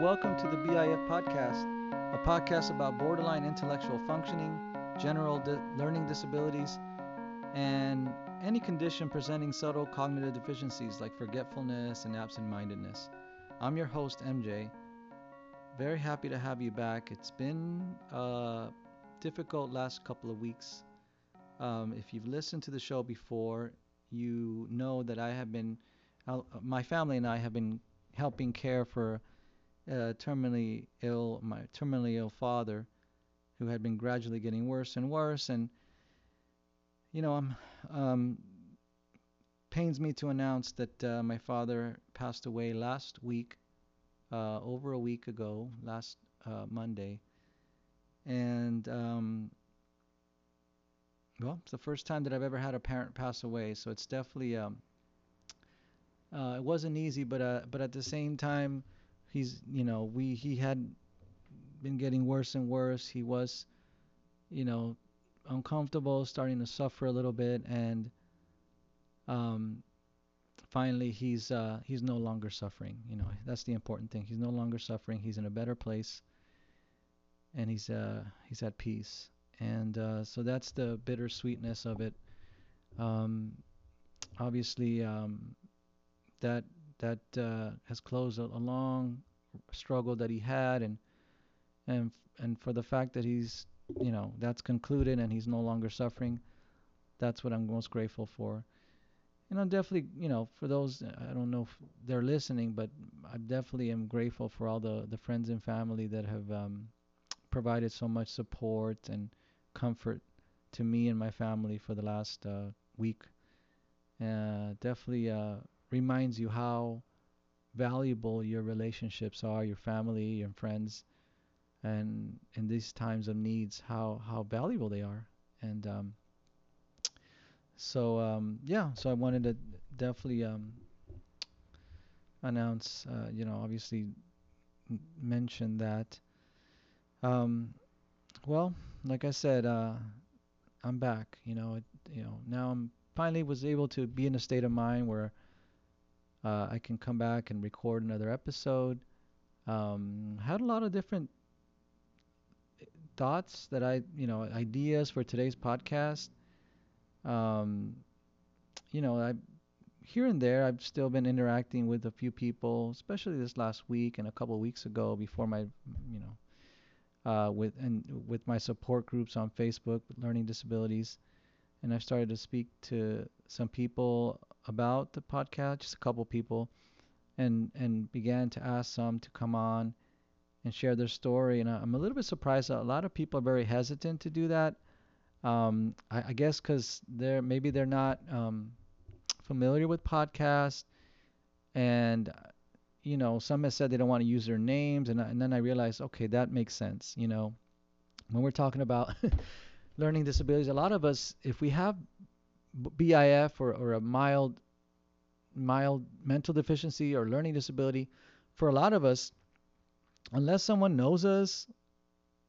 welcome to the BIF podcast, a podcast about borderline intellectual functioning, general di- learning disabilities, and any condition presenting subtle cognitive deficiencies like forgetfulness and absent mindedness. I'm your host, MJ. Very happy to have you back. It's been a difficult last couple of weeks. Um, if you've listened to the show before, you know that I have been, uh, my family and I have been helping care for a terminally ill, my terminally ill father, who had been gradually getting worse and worse. And you know, I'm um, pains me to announce that uh, my father passed away last week, uh, over a week ago, last uh, Monday, and um, well, it's the first time that I've ever had a parent pass away, so it's definitely um, uh, it wasn't easy, but uh, but at the same time, he's you know we he had been getting worse and worse. He was, you know, uncomfortable, starting to suffer a little bit, and um, finally he's uh, he's no longer suffering. You know, that's the important thing. He's no longer suffering. He's in a better place, and he's uh, he's at peace. And uh, so that's the bittersweetness of it. Um, obviously, um, that that uh, has closed a, a long struggle that he had, and and and for the fact that he's you know that's concluded and he's no longer suffering, that's what I'm most grateful for. And I'm definitely you know for those I don't know if they're listening, but I definitely am grateful for all the the friends and family that have um, provided so much support and comfort to me and my family for the last uh, week. Uh, definitely uh, reminds you how valuable your relationships are, your family, your friends, and in these times of needs, how how valuable they are. And um, so um, yeah, so I wanted to definitely um, announce, uh, you know, obviously mention that. Um, well, like I said, uh, I'm back. You know, it, you know, now I'm finally was able to be in a state of mind where I can come back and record another episode. Um, had a lot of different thoughts that I, you know, ideas for today's podcast. Um, you know, I here and there I've still been interacting with a few people, especially this last week and a couple of weeks ago before my, you know, uh, with and with my support groups on Facebook learning disabilities, and I've started to speak to some people about the podcast, just a couple people, and and began to ask some to come on and share their story. And I'm a little bit surprised that a lot of people are very hesitant to do that. Um, I, I guess because they're maybe they're not um, familiar with podcasts, and you know, some have said they don't want to use their names, and, and then I realized, okay, that makes sense. You know, when we're talking about learning disabilities, a lot of us, if we have BIF or, or a mild mild mental deficiency or learning disability, for a lot of us, unless someone knows us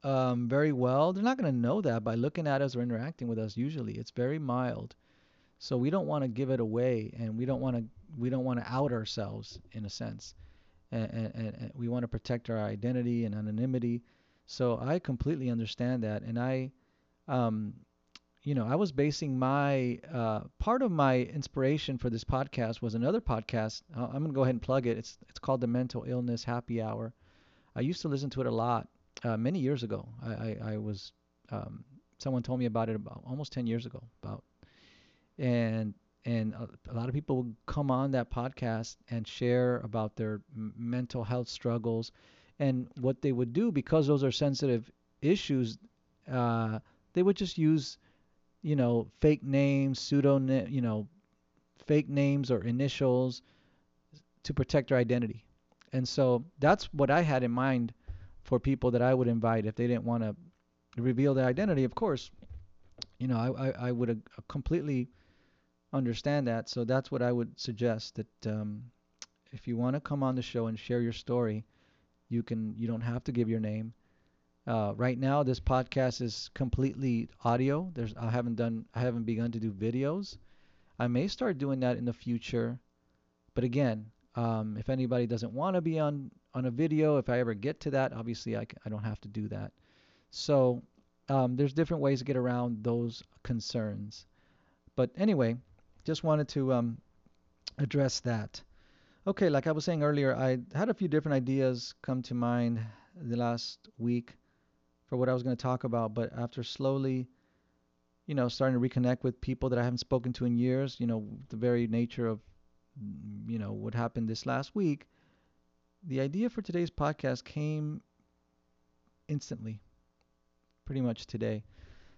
um, very well, they're not going to know that by looking at us or interacting with us. Usually, it's very mild, so we don't want to give it away, and we don't want to we don't want to out ourselves in a sense, and, and, and we want to protect our identity and anonymity. So I completely understand that, and I, um, you know, I was basing my uh, part of my inspiration for this podcast was another podcast. Uh, I'm gonna go ahead and plug it. It's it's called the Mental Illness Happy Hour. I used to listen to it a lot uh, many years ago. I, I, I was um, someone told me about it about almost 10 years ago about and and a, a lot of people would come on that podcast and share about their m- mental health struggles and what they would do because those are sensitive issues uh, they would just use you know fake names pseudo you know fake names or initials to protect their identity and so that's what I had in mind for people that I would invite if they didn't want to reveal their identity. Of course, you know, I, I, I would completely understand that. So that's what I would suggest that um, if you want to come on the show and share your story, you can. You don't have to give your name. Uh, right now, this podcast is completely audio. There's I haven't done I haven't begun to do videos. I may start doing that in the future, but again, um, if anybody doesn't want to be on on a video. If I ever get to that, obviously I, I don't have to do that. So um, there's different ways to get around those concerns. But anyway, just wanted to um, address that. Okay, like I was saying earlier, I had a few different ideas come to mind the last week for what I was going to talk about, but after slowly, you know, starting to reconnect with people that I haven't spoken to in years, you know, the very nature of, you know, what happened this last week, the idea for today's podcast came instantly, pretty much today.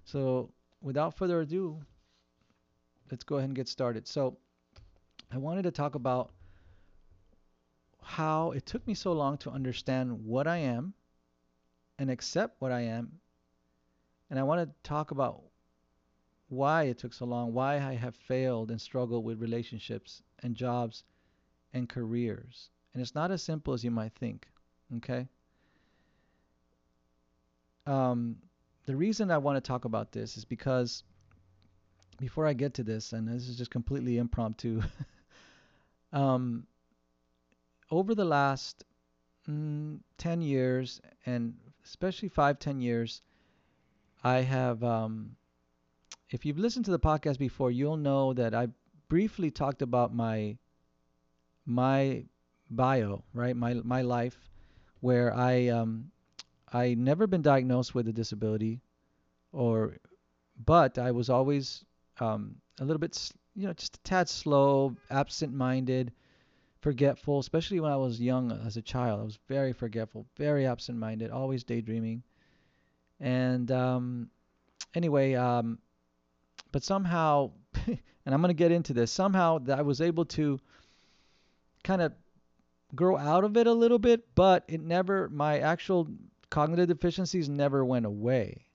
So, without further ado, let's go ahead and get started. So, I wanted to talk about how it took me so long to understand what I am and accept what I am. And I want to talk about why it took so long, why I have failed and struggled with relationships and jobs and careers. And it's not as simple as you might think. Okay? Um, the reason I want to talk about this is because before I get to this, and this is just completely impromptu, um, over the last mm, 10 years, and especially five, 10 years, I have, um, if you've listened to the podcast before, you'll know that I briefly talked about my my bio, right? My my life, where I um, I never been diagnosed with a disability, or but I was always um, a little bit, you know, just a tad slow, absent-minded, forgetful, especially when I was young as a child. I was very forgetful, very absent-minded, always daydreaming. And um, anyway, um, but somehow, and I'm going to get into this, somehow I was able to kind of grow out of it a little bit, but it never, my actual cognitive deficiencies never went away.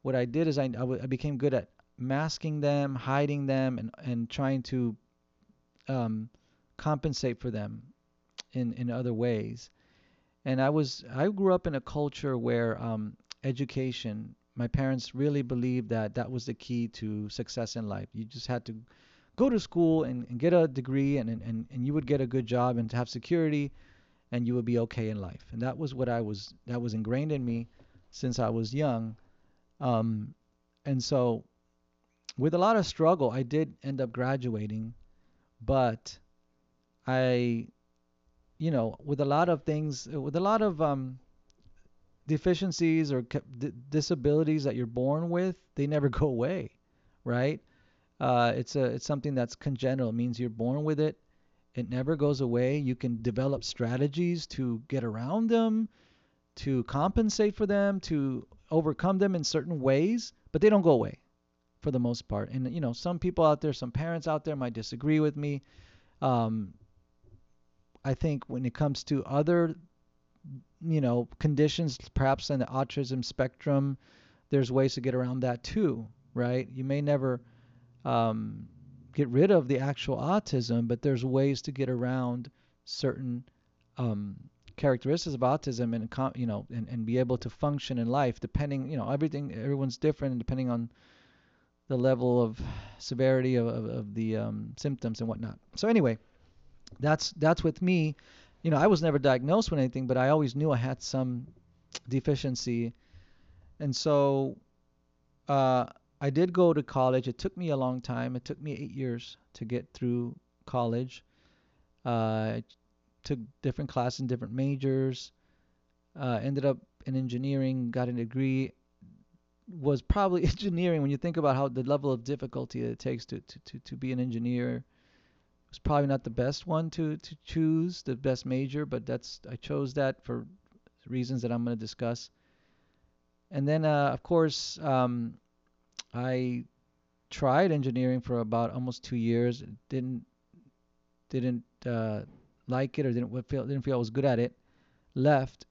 What I did is I, I, w- I became good at masking them, hiding them, and, and trying to um, compensate for them in, in other ways. And I was I grew up in a culture where um, education, my parents really believed that that was the key to success in life. You just had to go to school and, and get a degree and, and, and you would get a good job and have security and you would be okay in life. And that was what I was that was ingrained in me since I was young. Um, and so with a lot of struggle, I did end up graduating, but I, you know, with a lot of things, with a lot of um, deficiencies or disabilities that you're born with, they never go away, right? Uh, it's a it's something that's congenital. It means you're born with it. It never goes away. You can develop strategies to get around them, to compensate for them, to overcome them in certain ways, but they don't go away for the most part. And you know, some people out there, some parents out there might disagree with me. Um, I think when it comes to other, you know, conditions, perhaps in the autism spectrum, there's ways to get around that too, right? You may never um, get rid of the actual autism, but there's ways to get around certain um, characteristics of autism and you know and, and be able to function in life depending you know everything everyone's different and depending on the level of severity of, of, of the um, symptoms and whatnot. So anyway, that's that's with me. You know, I was never diagnosed with anything, but I always knew I had some deficiency, and so uh, I did go to college. It took me a long time. It took me eight years to get through college. Uh, I took different classes and different majors. Uh, ended up in engineering, got a degree, was probably engineering when you think about how the level of difficulty it takes to, to, to, to be an engineer was probably not the best one to, to choose the best major but that's I chose that for reasons that I'm going to discuss. And then uh, of course um, I tried engineering for about almost two years. Didn't didn't uh, like it or didn't feel didn't feel I was good at it. Left.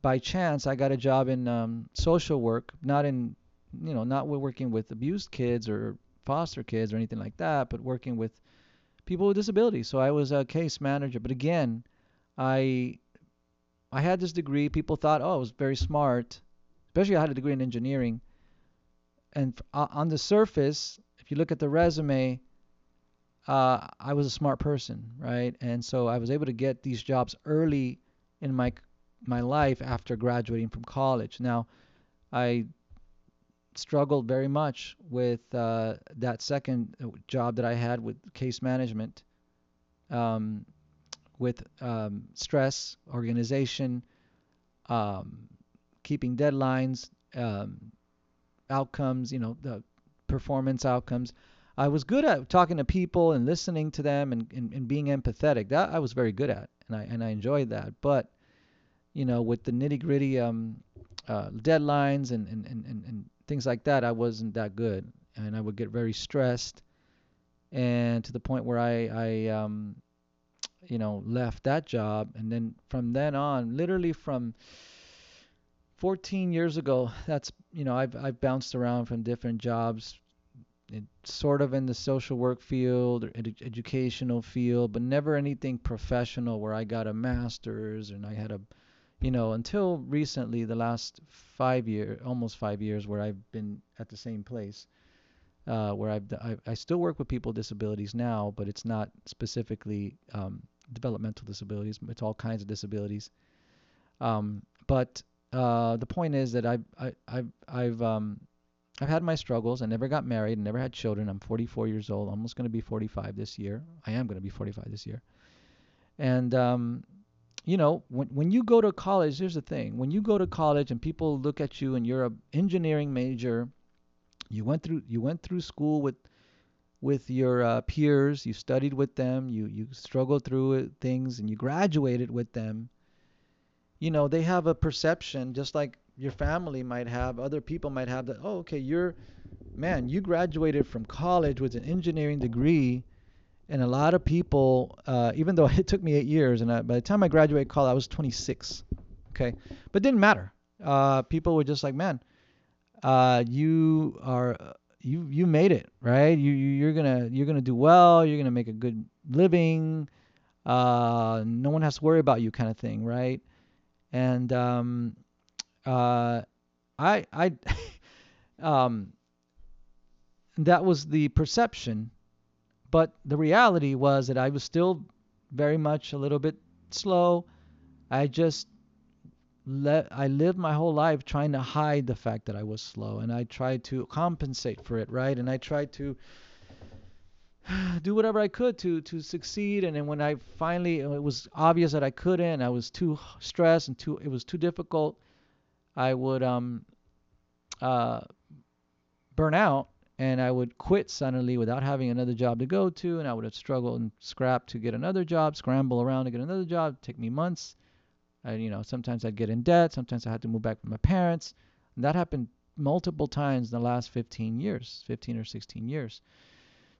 By chance, I got a job in um, social work, not in, you know, not working with abused kids or foster kids or anything like that, but working with people with disabilities. So I was a case manager. But again, I I had this degree. People thought, oh, I was very smart, especially I had a degree in engineering. And on the surface, if you look at the resume, uh, I was a smart person, right? And so I was able to get these jobs early in my my life after graduating from college. Now, I struggled very much with uh, that second uh, job that I had with case management, um, with um, stress, organization, um, keeping deadlines, um, outcomes, you know, the performance outcomes. I was good at talking to people and listening to them and, and, and being empathetic. That I was very good at, and I and I enjoyed that. But you know, with the nitty gritty um, uh, deadlines and, and, and, and things like that, I wasn't that good, and I would get very stressed, and to the point where I, I um, you know, left that job, and then from then on, literally from 14 years ago, that's you know, I've I've bounced around from different jobs, sort of in the social work field or ed- educational field, but never anything professional where I got a master's and I had a you know, until recently, the last five year, almost five years, where I've been at the same place, uh, where I've I, I still work with people with disabilities now, but it's not specifically um, developmental disabilities. It's all kinds of disabilities. Um, but uh, the point is that I've I, I've I've um, I've had my struggles. I never got married. Never had children. I'm 44 years old. Almost going to be 45 this year. I am going to be 45 this year. And um, you know, when when you go to college, here's the thing: when you go to college and people look at you and you're a engineering major, you went through you went through school with with your uh, peers, you studied with them, you you struggled through things, and you graduated with them. You know, they have a perception, just like your family might have, other people might have that. Oh, okay, you're man, you graduated from college with an engineering degree and a lot of people, uh, even though it took me eight years, and I, by the time I graduated college, I was 26. Okay, but didn't matter. Uh, people were just like, man, uh, you are you you made it, right? You, you are gonna you're gonna do well. You're gonna make a good living. Uh, no one has to worry about you, kind of thing, right? And um, uh, I I um, that was the perception but the reality was that I was still very much a little bit slow. I just let I lived my whole life trying to hide the fact that I was slow and I tried to compensate for it, right? And I tried to do whatever I could to to succeed and then when I finally it was obvious that I couldn't, I was too stressed and too it was too difficult, I would um uh burn out and I would quit suddenly without having another job to go to, and I would have struggled and scrapped to get another job, scramble around to get another job, take me months. I, you know, sometimes I'd get in debt, sometimes I had to move back with my parents, and that happened multiple times in the last 15 years, 15 or 16 years.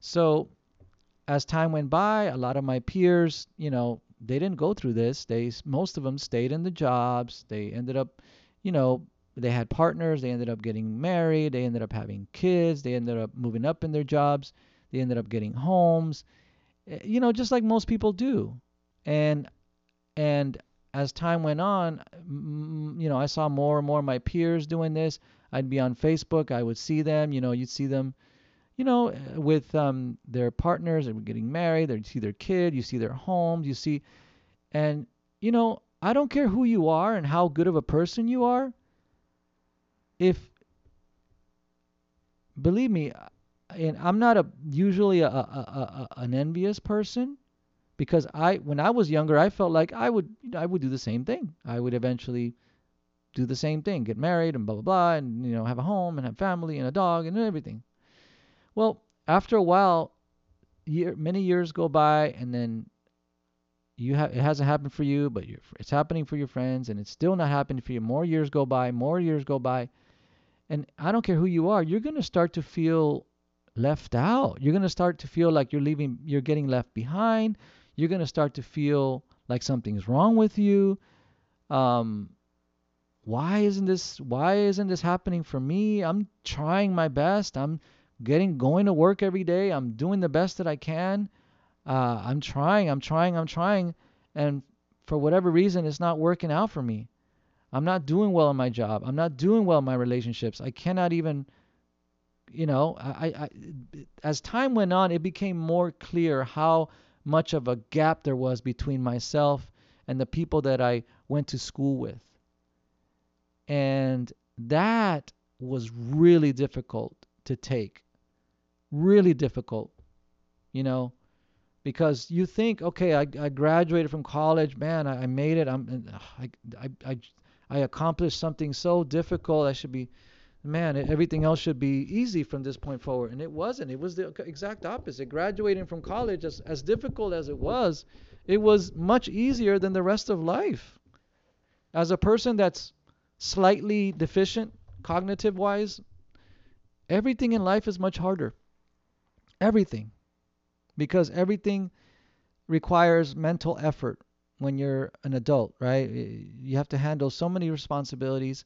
So, as time went by, a lot of my peers, you know, they didn't go through this. They most of them stayed in the jobs. They ended up, you know, they had partners, they ended up getting married, they ended up having kids, they ended up moving up in their jobs, they ended up getting homes. Eh, you know, just like most people do. And and as time went on, you know, I saw more and more of my peers doing this. I'd be on Facebook, I would see them, you know, you'd see them, you know, eh, with um, their partners, they were getting married, They'd see their kid, you see their homes, you see, and you know, I don't care who you are and how good of a person you are if believe me, and I'm not a usually a, a, a, an envious person because I when I was younger I felt like I would I would do the same thing. I would eventually do the same thing, get married and blah blah blah, and you know have a home and have family and a dog and everything. Well, after a while, year many years go by, and then you have it hasn't happened for you, but it's happening for your friends, and it's still not happening for you. More years go by, more years go by, and I don't care who you are, you're going to start to feel left out. You're going to start to feel like you're leaving, you're getting left behind. You're going to start to feel like something's wrong with you. Um, why isn't this why isn't this happening for me? I'm trying my best. I'm getting going to work every day. I'm doing the best that I can. Uh, I'm trying. I'm trying. I'm trying, and for whatever reason, it's not working out for me. I'm not doing well in my job. I'm not doing well in my relationships. I cannot even, you know, I, I, as time went on, it became more clear how much of a gap there was between myself and the people that I went to school with. And that was really difficult to take. Really difficult. You know, because you think, okay, I, I graduated from college, man, I, I made it. I'm, I, I, I, I accomplished something so difficult. I should be, man, everything else should be easy from this point forward. And it wasn't. It was the exact opposite. Graduating from college, as, as difficult as it was, it was much easier than the rest of life. As a person that's slightly deficient cognitive wise, everything in life is much harder. Everything because everything requires mental effort when you're an adult, right? You have to handle so many responsibilities,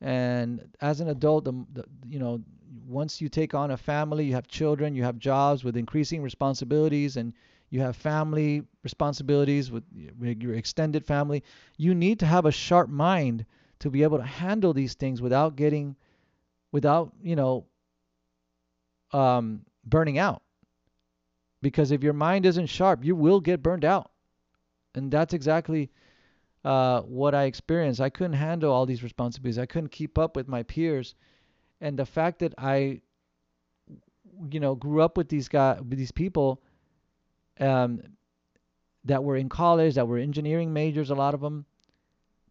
and as an adult, the, the, you know, once you take on a family, you have children, you have jobs with increasing responsibilities, and you have family responsibilities with your extended family. You need to have a sharp mind to be able to handle these things without getting, without you know, um, burning out. Because if your mind isn't sharp, you will get burned out. And that's exactly uh, what I experienced. I couldn't handle all these responsibilities. I couldn't keep up with my peers. And the fact that I, you know, grew up with these guys, with these people, um, that were in college, that were engineering majors, a lot of them,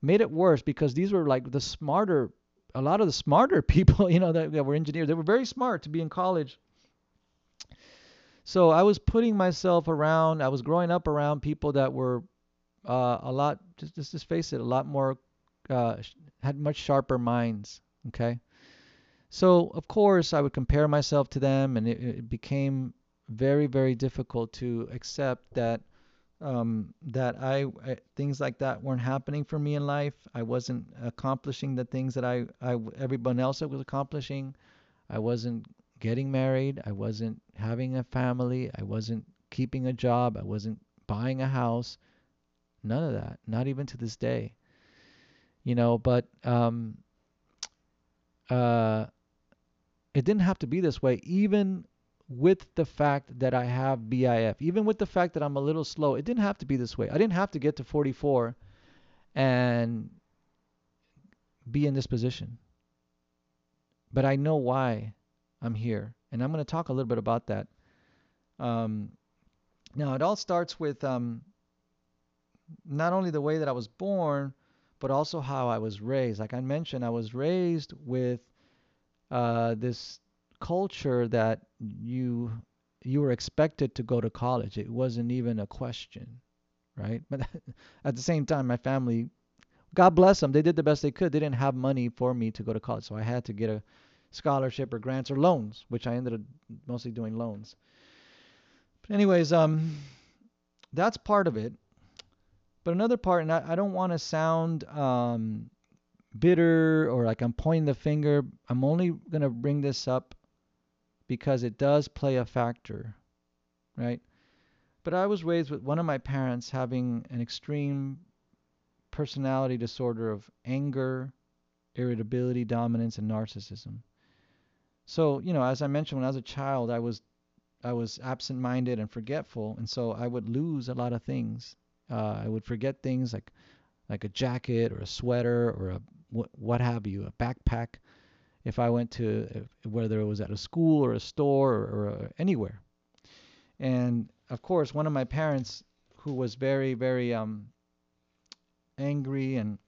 made it worse because these were like the smarter, a lot of the smarter people, you know, that, that were engineers. They were very smart to be in college so I was putting myself around, I was growing up around people that were uh, a lot, just, just to face it, a lot more, uh, had much sharper minds. Okay. So, of course, I would compare myself to them, and it, it became very, very difficult to accept that um, that I, I, things like that weren't happening for me in life. I wasn't accomplishing the things that I, I everyone else was accomplishing. I wasn't getting married. I wasn't having a family. I wasn't keeping a job. I wasn't buying a house. None of that. Not even to this day. You know, but um, uh, it didn't have to be this way. Even with the fact that I have BIF, even with the fact that I'm a little slow, it didn't have to be this way. I didn't have to get to 44 and be in this position. But I know why I'm here. And I'm going to talk a little bit about that. Um, now, it all starts with um, not only the way that I was born, but also how I was raised. Like I mentioned, I was raised with uh, this culture that you you were expected to go to college. It wasn't even a question, right? But at the same time, my family, God bless them, they did the best they could. They didn't have money for me to go to college, so I had to get a scholarship or grants or loans, which I ended up mostly doing loans. But anyways, um, that's part of it. But another part, and I, I don't want to sound um, bitter or like I'm pointing the finger. I'm only to bring this up because it does play a factor, right? But I was raised with one of my parents having an extreme personality disorder of anger, irritability, dominance, and narcissism. So, you know, as I mentioned, when I was a child, I was I was absent-minded and forgetful, and so I would lose a lot of things. Uh, I would forget things like like a jacket or a sweater or a what, what have you, a backpack. If I went to if, whether it was at a school or a store or, or uh, anywhere, and of course, one of my parents who was very very um angry and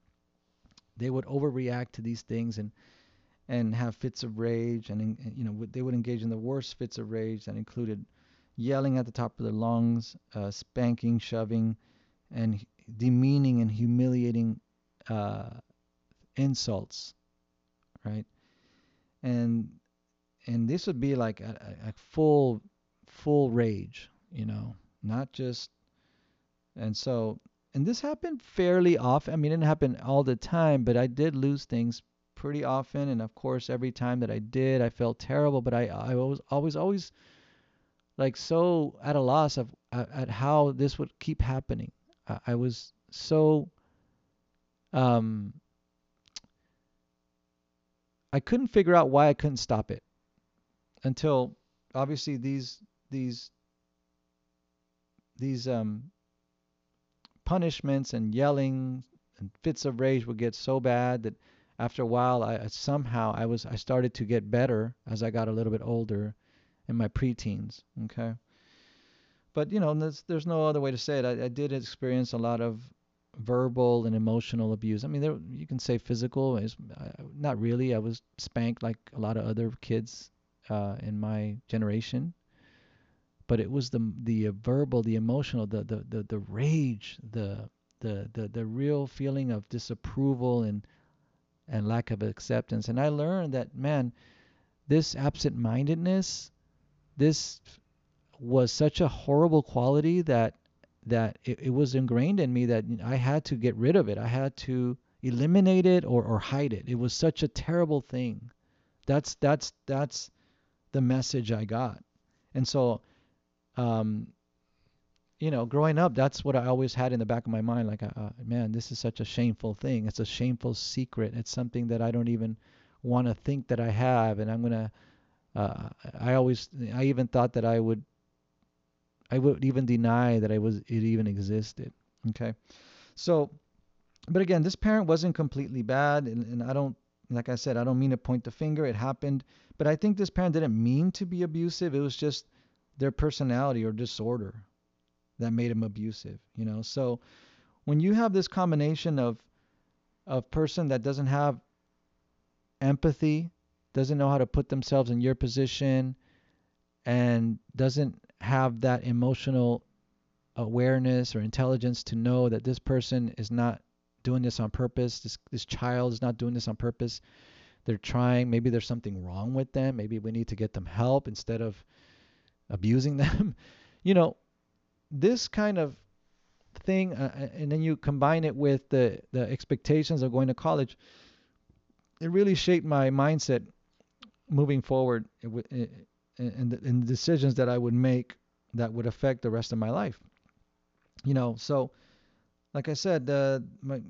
they would overreact to these things and and have fits of rage, and, you know they would engage in the worst fits of rage that included yelling at the top of their lungs, uh, spanking, shoving, and demeaning and humiliating uh, insults, right? And and this would be like a, a, full full rage, you know, not just. And so, and this happened fairly often. I mean, it didn't happen all the time, but I did lose things pretty often, and of course, every time that I did, I felt terrible. But I, I was always, always like so at a loss of at, at how this would keep happening. I, I was so um I couldn't figure out why I couldn't stop it until obviously these these these um punishments and yelling and fits of rage would get so bad that after a while I somehow I was I started to get better as I got a little bit older in my preteens. Okay. But you know, there's, there's no other way to say it. I, I did experience a lot of verbal and emotional abuse. I mean, there you can say physical. Is not really. I was spanked like a lot of other kids uh, in my generation. But it was the the verbal, the emotional, the, the the the rage, the the the the real feeling of disapproval and and lack of acceptance. And I learned that man, this absent-mindedness, this was such a horrible quality that that it, it was ingrained in me that I had to get rid of it. I had to eliminate it or, or hide it. It was such a terrible thing. That's that's that's the message I got. And so um you know, growing up, that's what I always had in the back of my mind. Like, uh, uh man, this is such a shameful thing. It's a shameful secret. It's something that I don't even want to think that I have, and I'm gonna. Uh, I always, I even thought that I would I would even deny that I was it even existed. Okay, so, but again, this parent wasn't completely bad, and, and I don't, like I said, I don't mean to point the finger. It happened, but I think this parent didn't mean to be abusive. It was just their personality or disorder that made him abusive. You know, so when you have this combination of of person that doesn't have empathy, doesn't know how to put themselves in your position, and doesn't have that emotional awareness or intelligence to know that this person is not doing this on purpose. This this child is not doing this on purpose. They're trying. Maybe there's something wrong with them. Maybe we need to get them help instead of abusing them. you know, this kind of thing, uh, uh, and then you combine it with the the expectations of going to college. It really shaped my mindset moving forward uh, uh, and, and the decisions that I would make that would affect the rest of my life. You know, so like I said, the my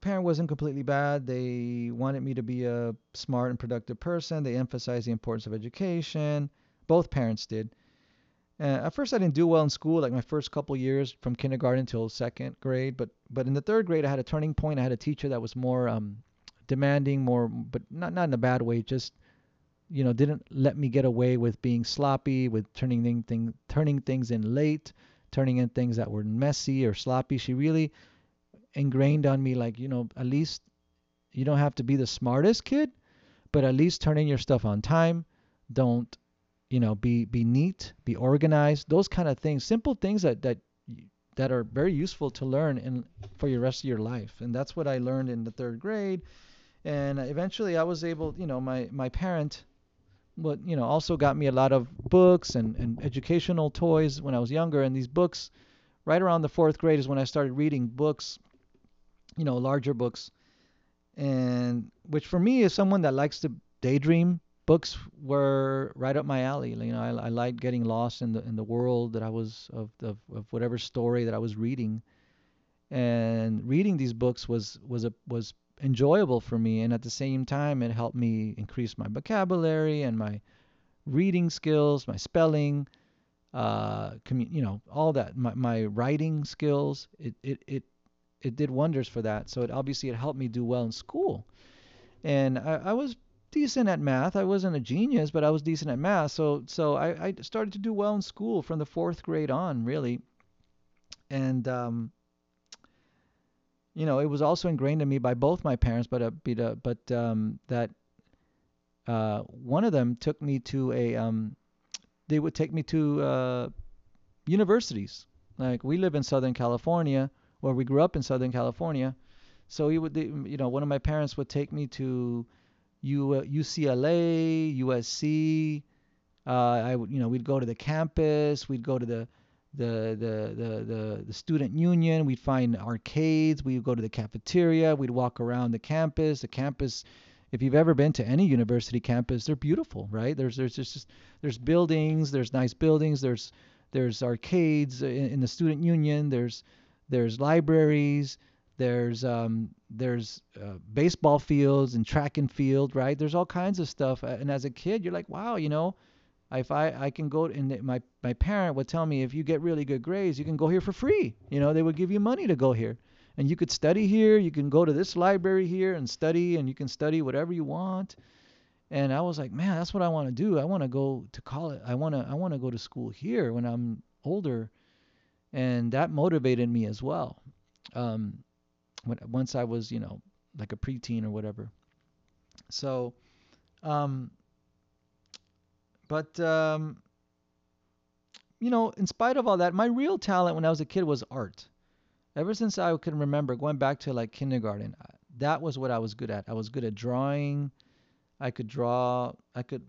parent wasn't completely bad. They wanted me to be a smart and productive person. They emphasized the importance of education. Both parents did. Uh, at first, I didn't do well in school, like my first couple years from kindergarten till second grade. But but in the third grade, I had a turning point. I had a teacher that was more um, demanding, more, but not not in a bad way, just you know, didn't let me get away with being sloppy, with turning thing, thing, turning things in late, turning in things that were messy or sloppy. She really ingrained on me like, you know, at least you don't have to be the smartest kid, but at least turn in your stuff on time. Don't, you know, be be neat, be organized. Those kind of things, simple things that that that are very useful to learn in for your rest of your life. And that's what I learned in the third grade. And eventually, I was able, you know, my my parent what you know also got me a lot of books and, and educational toys when I was younger. And these books, right around the fourth grade, is when I started reading books, you know, larger books, and which for me is someone that likes to daydream. Books were right up my alley. You know, I, I liked getting lost in the in the world that I was of, of of whatever story that I was reading, and reading these books was was a was enjoyable for me and at the same time it helped me increase my vocabulary and my reading skills my spelling uh commu- you know all that my, my writing skills. It, it it it did wonders for that. So it obviously it helped me do well in school. And I, I was decent at math. I wasn't a genius but i was decent at math. So so I, I started to do well in school from the fourth grade on really. And um you know, it was also ingrained in me by both my parents, but uh, but, but um, that uh, one of them took me to a um, they would take me to uh, universities. Like we live in Southern California, or we grew up in Southern California, so he would, you know, one of my parents would take me to U, UCLA, USC. Uh, I would, you know, we'd go to the campus, we'd go to the the, the, the, the, the student union. We'd find arcades. We'd go to the cafeteria. We'd walk around the campus. The campus, if you've ever been to any university campus, they're beautiful, right? There's there's just there's buildings. There's nice buildings. There's there's arcades in, in the student union. There's there's libraries. There's um, there's uh, baseball fields and track and field, right? There's all kinds of stuff. And as a kid, you're like, wow, you know, if I I can go and my my parent would tell me if you get really good grades, you can go here for free. You know, they would give you money to go here. And you could study here, you can go to this library here and study and you can study whatever you want. And I was like, man, that's what I want to do. I want to go to college. I want to I want to go to school here when I'm older. And that motivated me as well. Um when once I was, you know, like a preteen or whatever. So um but um, you know, in spite of all that, my real talent when I was a kid was art. Ever since I can remember, going back to like kindergarten, that was what I was good at. I was good at drawing. I could draw. I could.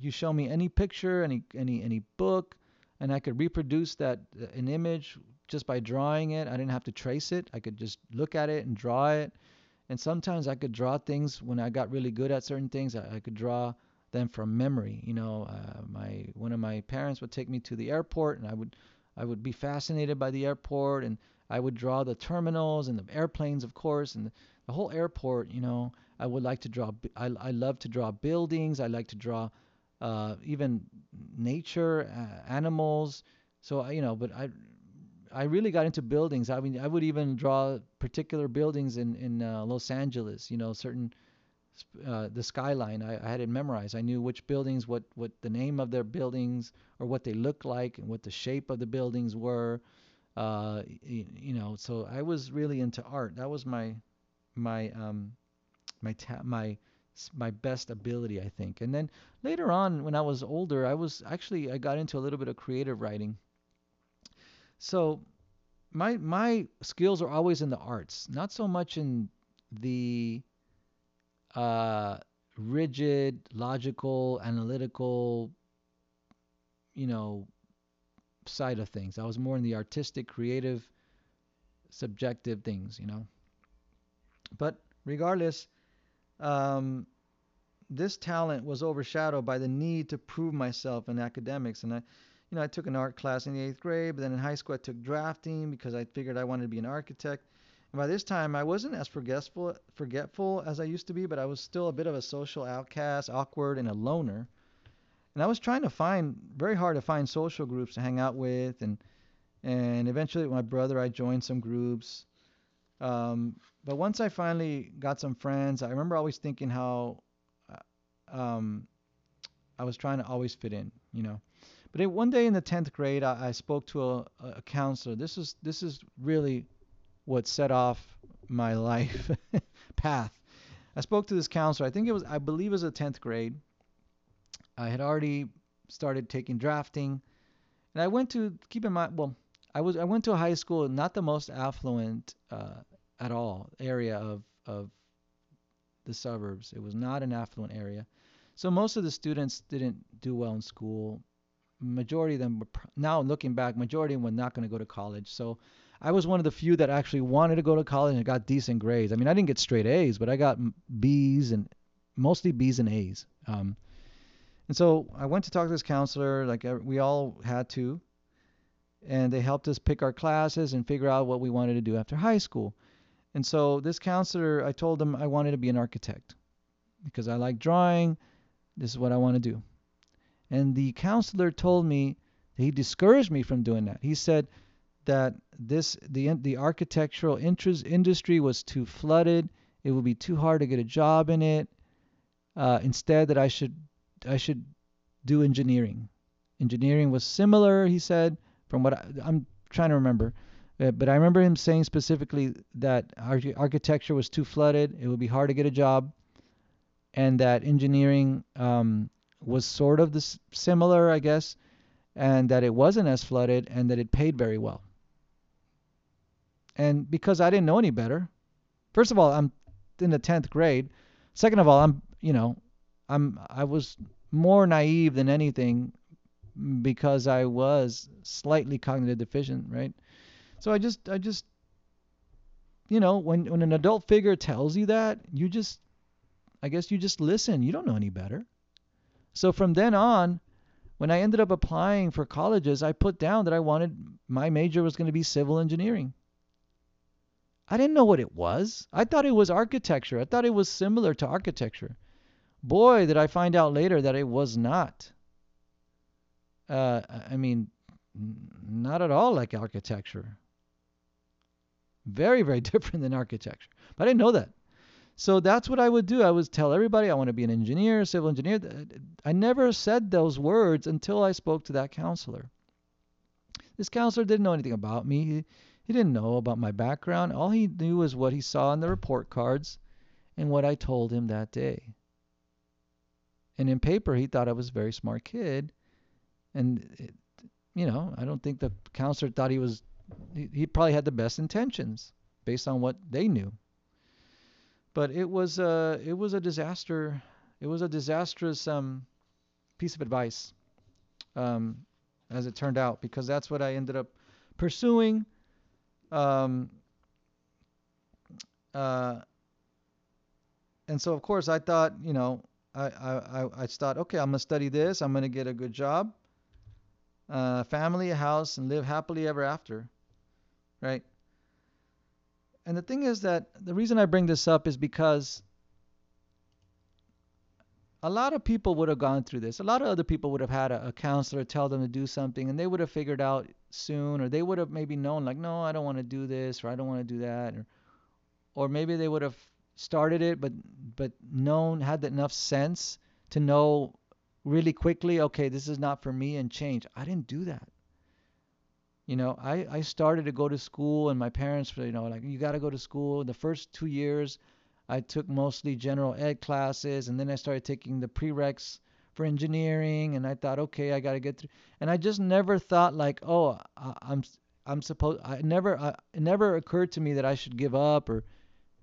You show me any picture, any any any book, and I could reproduce that uh, an image just by drawing it. I didn't have to trace it. I could just look at it and draw it. And sometimes I could draw things when I got really good at certain things. I, I could draw them from memory. You know, uh, my one of my parents would take me to the airport, and I would I would be fascinated by the airport, and I would draw the terminals and the airplanes, of course, and the, the whole airport. You know, I would like to draw. I I love to draw buildings. I like to draw uh, even nature, uh, animals. So you know, but I I really got into buildings. I mean, I would even draw particular buildings in in uh, Los Angeles. You know, certain uh, the skyline. I, I had it memorized. I knew which buildings, what what the name of their buildings, or what they looked like, and what the shape of the buildings were. Uh, you, you know, so I was really into art. That was my my um my ta- my my best ability, I think. And then later on, when I was older, I was actually I got into a little bit of creative writing. So my my skills are always in the arts, not so much in the uh, rigid, logical, analytical, you know, side of things. I was more in the artistic, creative, subjective things, you know. But regardless, um, this talent was overshadowed by the need to prove myself in academics, and I, you know, I took an art class in the eighth grade, but then in high school I took drafting because I figured I wanted to be an architect. And by this time, I wasn't as forgetful, forgetful as I used to be, but I was still a bit of a social outcast, awkward, and a loner. And I was trying to find very hard to find social groups to hang out with, and and eventually with my brother, I joined some groups. Um, but once I finally got some friends, I remember always thinking how uh, um, I was trying to always fit in, you know. But it, one day in the 10th grade, I, I spoke to a, a counselor. This is this is really what set off my life path. I spoke to this counselor. I think it was, I believe it was a 10th grade. I had already started taking drafting. And I went to, keep in mind, well, I was I went to a high school, not the most affluent uh, at all area of, of the suburbs. It was not an affluent area. So most of the students didn't do well in school. Majority of them were, now looking back, majority of them were not going to go to college. So I was one of the few that actually wanted to go to college and got decent grades. I mean, I didn't get straight A's, but I got B's and mostly B's and A's. Um, and so I went to talk to this counselor, like we all had to, and they helped us pick our classes and figure out what we wanted to do after high school. And so this counselor, I told him I wanted to be an architect because I like drawing. This is what I want to do. And the counselor told me he discouraged me from doing that. He said, that this the the architectural interest industry was too flooded. It would be too hard to get a job in it. Uh, instead, that I should I should do engineering. Engineering was similar, he said, from what I, am trying to remember. Uh, but I remember him saying specifically that architecture was too flooded. It would be hard to get a job, and that engineering um, was sort of this similar, I guess, and that it wasn't as flooded and that it paid very well and because I didn't know any better. First of all, I'm in the 10th grade. Second of all, I'm, you know, I'm I was more naive than anything because I was slightly cognitive deficient, right? So I just I just you know, when when an adult figure tells you that, you just I guess you just listen. You don't know any better. So from then on, when I ended up applying for colleges, I put down that I wanted my major was going to be civil engineering. I didn't know what it was. I thought it was architecture. I thought it was similar to architecture. Boy, did I find out later that it was not. uh, I mean, not at all like architecture. Very, very different than architecture. But I didn't know that. So that's what I would do. I would tell everybody I want to be an engineer, civil engineer. I never said those words until I spoke to that counselor. This counselor didn't know anything about me. He, didn't know about my background. All he knew was what he saw in the report cards and what I told him that day. And in paper, he thought I was a very smart kid. And, it, you know, I don't think the counselor thought he was, he, he probably had the best intentions based on what they knew. But it was a, it was a disaster. It was a disastrous um, piece of advice, um, as it turned out, because that's what I ended up pursuing. Um, uh, and so, of course, I thought, you know, I, I, I thought, okay, I'm going to study this. I'm going to get a good job, uh, family, a house, and live happily ever after. Right? And the thing is that the reason I bring this up is because a lot of people would have gone through this. A lot of other people would have had a, a, counselor tell them to do something, and they would have figured out soon, or they would have maybe known, like, no, I don't want to do this, or I don't want to do that, or, or maybe they would have started it, but but known had enough sense to know really quickly, okay, this is not for me, and change. I didn't do that. You know, I I started to go to school, and my parents, were you know, like you got to go to school. The first two years, I took mostly general ed classes, and then I started taking the prereqs for engineering, and I thought, okay, I got to get through. And I just never thought like, oh, I, I'm I'm supposed. I never. I, it never occurred to me that I should give up or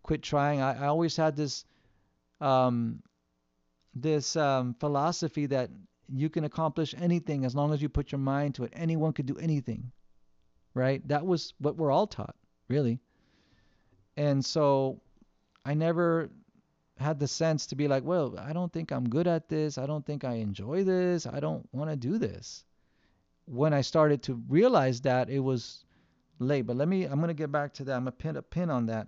quit trying. I, I always had this um, this um, philosophy that you can accomplish anything as long as you put your mind to it. Anyone could do anything, right? That was what we're all taught, really. And so I never had the sense to be like, well, I don't think I'm good at this. I don't think I enjoy this. I don't want to do this. When I started to realize that, it was late. But let me, I'm going to get back to that. I'm going to pin a pin on that.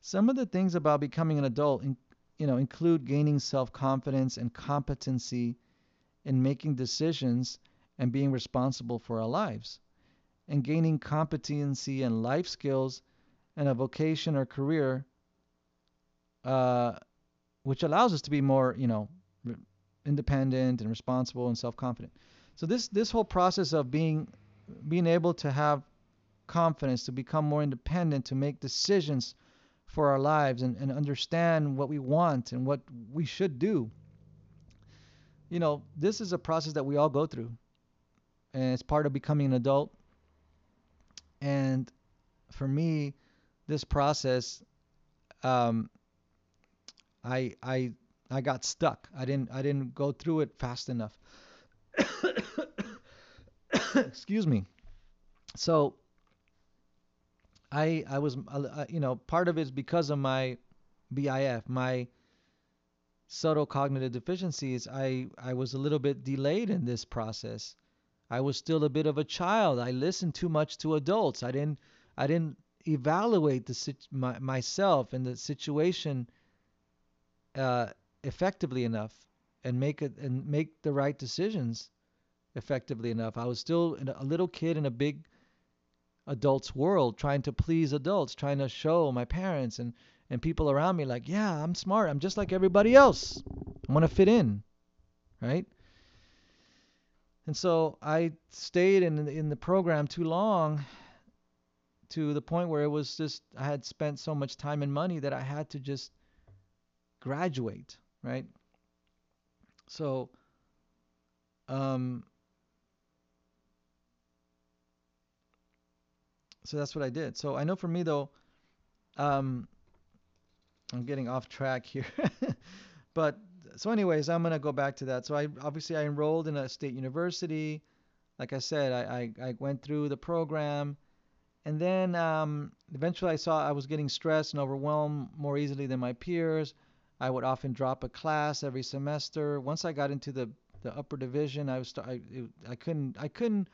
Some of the things about becoming an adult, you know, include gaining self-confidence and competency in making decisions and being responsible for our lives, and gaining competency and life skills and a vocation or career, uh, which allows us to be more, you know, independent and responsible and self-confident. So this this whole process of being being able to have confidence, to become more independent, to make decisions for our lives and, and understand what we want and what we should do. You know, this is a process that we all go through, and it's part of becoming an adult. And for me, this process, um, I I I got stuck. I didn't I didn't go through it fast enough. Excuse me. So I I was uh, uh, you know part of it is because of my BIF, my subtle cognitive deficiencies. I I was a little bit delayed in this process. I was still a bit of a child. I listened too much to adults. I didn't I didn't evaluate the my, myself and the situation uh, effectively enough and make it and make the right decisions effectively enough. I was still a little kid in a big adults world trying to please adults trying to show my parents and and people around me like yeah i'm smart i'm just like everybody else i want to fit in right and so i stayed in in the program too long to the point where it was just i had spent so much time and money that i had to just graduate right so um so that's what I did. So I know for me though, um, I'm getting off track here, but so anyways, I'm gonna go back to that. So I obviously I enrolled in a state university. Like I said, I I, I went through the program, and then um, eventually I saw I was getting stressed and overwhelmed more easily than my peers. I would often drop a class every semester. Once I got into the the upper division, I was I, I couldn't I couldn't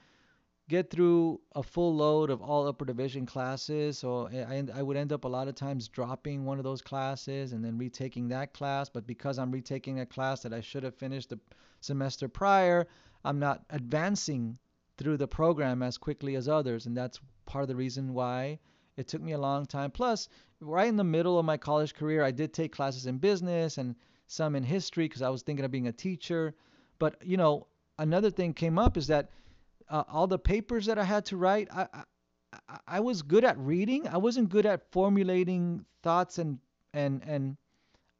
get through a full load of all upper division classes. So eh, I, I would end up a lot of times dropping one of those classes and then retaking that class. But because I'm retaking a class that I should have finished the semester prior, I'm not advancing through the program as quickly as others, and that's part of the reason why it took me a long time. Plus, right in the middle of my college career, I did take classes in business and some in history because I was thinking of being a teacher. But you know, another thing came up is that uh, all the papers that I had to write, I, I I was good at reading. I wasn't good at formulating thoughts and and and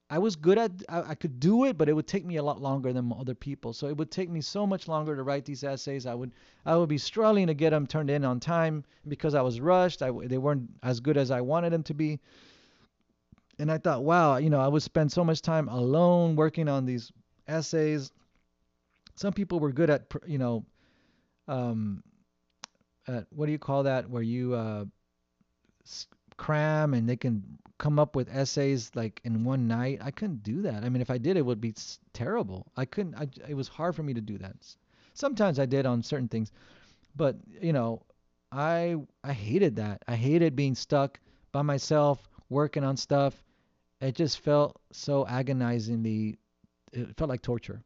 I was good at I, I could do it, but it would take me a lot longer than other people. So it would take me so much longer to write these essays. I would I would be struggling to get them turned in on time because I was rushed. I, they weren't as good as I wanted them to be. And I thought, wow, you know, I would spend so much time alone working on these essays. Some people were good at, you know, um, at, what do you call that? Where you uh, cram and they can come up with essays like in one night. I couldn't do that. I mean, if I did, it would be terrible. I couldn't. I, it was hard for me to do that. Sometimes I did on certain things, but you know, I I hated that. I hated being stuck by myself working on stuff. It just felt so agonizingly. It felt like torture.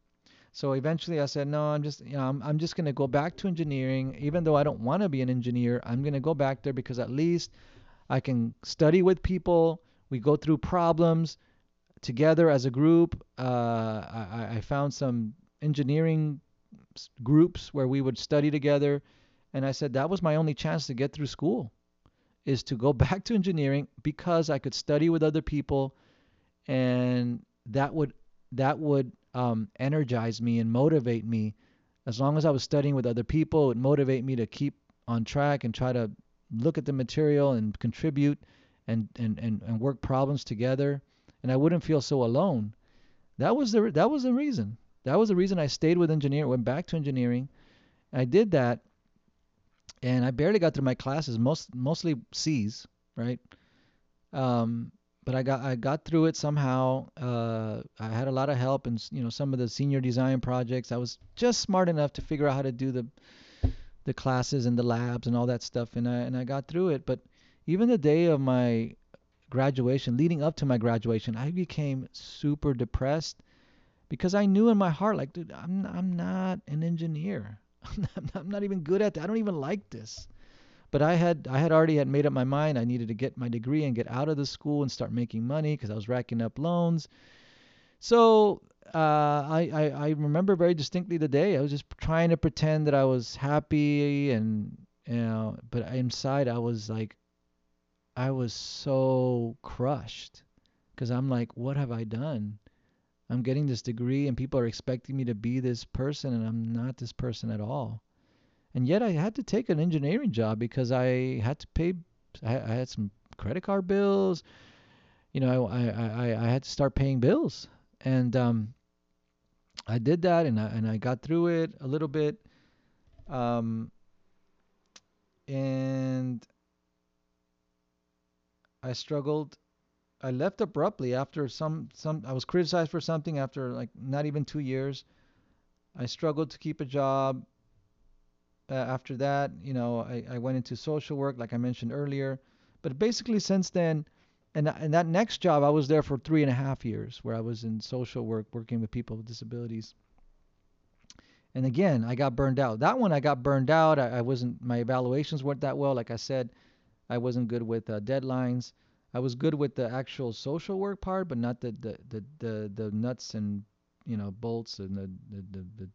So eventually I said, no, I'm just, you know, I'm, I'm just going to go back to engineering. Even though I don't want to be an engineer, I'm going to go back there because at least I can study with people. We go through problems together as a group. Uh, I, I found some engineering groups where we would study together. And I said that was my only chance to get through school is to go back to engineering because I could study with other people and that would that would um, energize me and motivate me as long as I was studying with other people it would motivate me to keep on track and try to look at the material and contribute and, and, and, and work problems together and I wouldn't feel so alone. That was the that was the reason. That was the reason I stayed with engineering, went back to engineering. I did that and I barely got through my classes, most mostly C's, right? Um, but I got I got through it somehow. Uh, I had a lot of help in you know some of the senior design projects. I was just smart enough to figure out how to do the the classes and the labs and all that stuff and I and I got through it but even the day of my graduation leading up to my graduation I became super depressed because I knew in my heart like dude I'm I'm not an engineer I'm not, I'm not even good at that I don't even like this but I had I had already had made up my mind I needed to get my degree and get out of the school and start making money because I was racking up loans so uh, I, I I remember very distinctly the day. I was just trying to pretend that I was happy and you know, but inside I was like, I was so crushed because I'm like, what have I done? I'm getting this degree and people are expecting me to be this person and I'm not this person at all. And yet I had to take an engineering job because I had to pay. I, had some credit card bills. You know, I I I, I had to start paying bills and um, I did that and I, and I got through it a little bit. Um, and I struggled. I left abruptly after some some I was criticized for something after like not even 2 years. I struggled to keep a job. Uh, after that, you know, I, I went into social work like I mentioned earlier. But basically since then, and and that next job I was there for three and a half years, where I was in social work working with people with disabilities. And again, I got burned out. That one I got burned out. I, I wasn't my evaluations weren't that well. Like I said, I wasn't good with uh, deadlines. I was good with the actual social work part, but not the the the the, the nuts and you know bolts and the, the the the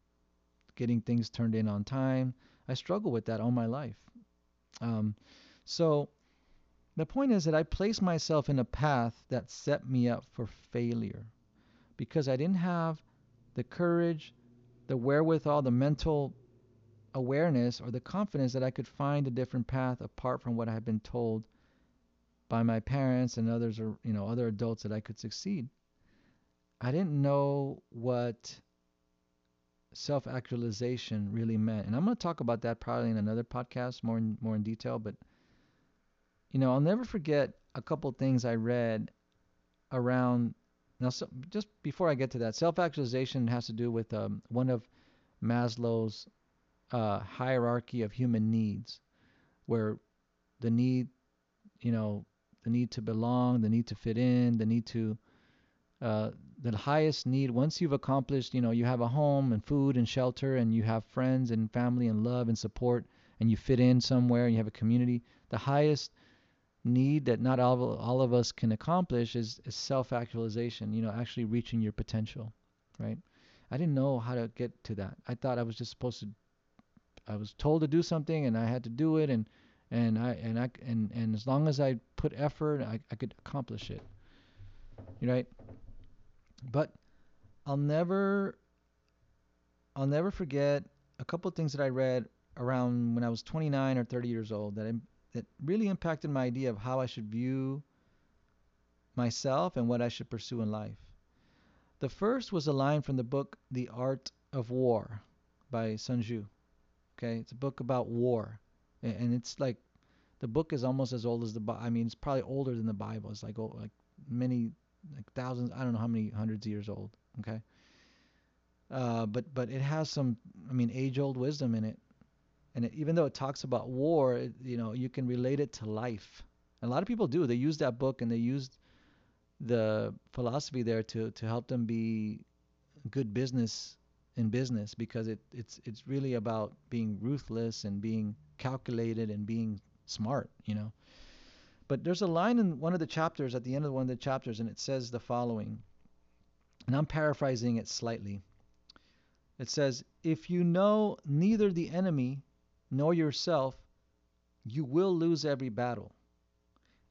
getting things turned in on time. I struggle with that all my life. Um, so the point is that I placed myself in a path that set me up for failure because I didn't have the courage, the wherewithal, the mental awareness, or the confidence that I could find a different path apart from what I had been told by my parents and others or you know other adults that I could succeed. I didn't know what self-actualization really meant. And I'm going to talk about that probably in another podcast more in, more in detail, but you know, I'll never forget a couple things I read around. Now, so just before I get to that, self-actualization has to do with um, one of Maslow's uh, hierarchy of human needs, where the need, you know, the need to belong, the need to fit in, the need to, uh, the highest need once you've accomplished, you know, you have a home and food and shelter and you have friends and family and love and support and you fit in somewhere and you have a community, the highest need that not all, all of us can accomplish is, is self-actualization, you know, actually reaching your potential, right? I didn't know how to get to that. I thought I was just supposed to I was told to do something and I had to do it and and I and I and and as long as I put effort, I, I could accomplish it. You right? But I'll never I'll never forget a couple of things that I read around when I was 29 or 30 years old that that really impacted my idea of how I should view myself and what I should pursue in life. The first was a line from the book The Art of War by Sun Tzu. Okay, it's a book about war, and it's like the book is almost as old as the Bible. I mean, it's probably older than the Bible. It's like oh, like many like thousands. I don't know how many hundreds of years old. Okay. Uh, but but it has some, I mean, age-old wisdom in it, and it, even though it talks about war, it, you know, you can relate it to life. And a lot of people do. They use that book and they use the philosophy there to to help them be good business in business because it it's it's really about being ruthless and being calculated and being smart, you know. But there's a line in one of the chapters at the end of one of the chapters and it says the following. And I'm paraphrasing it slightly. It says, "If you know neither the enemy nor yourself, you will lose every battle.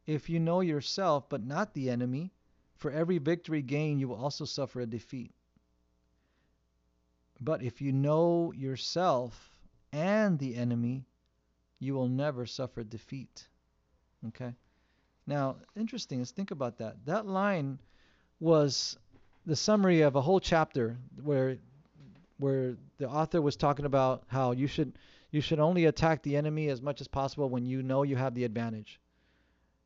If you know yourself but not the enemy, for every victory gained you will also suffer a defeat. But if you know yourself and the enemy, you will never suffer defeat. Okay? Now, interesting, let's think about that. That line was the summary of a whole chapter where where the author was talking about how you should you should only attack the enemy as much as possible when you know you have the advantage.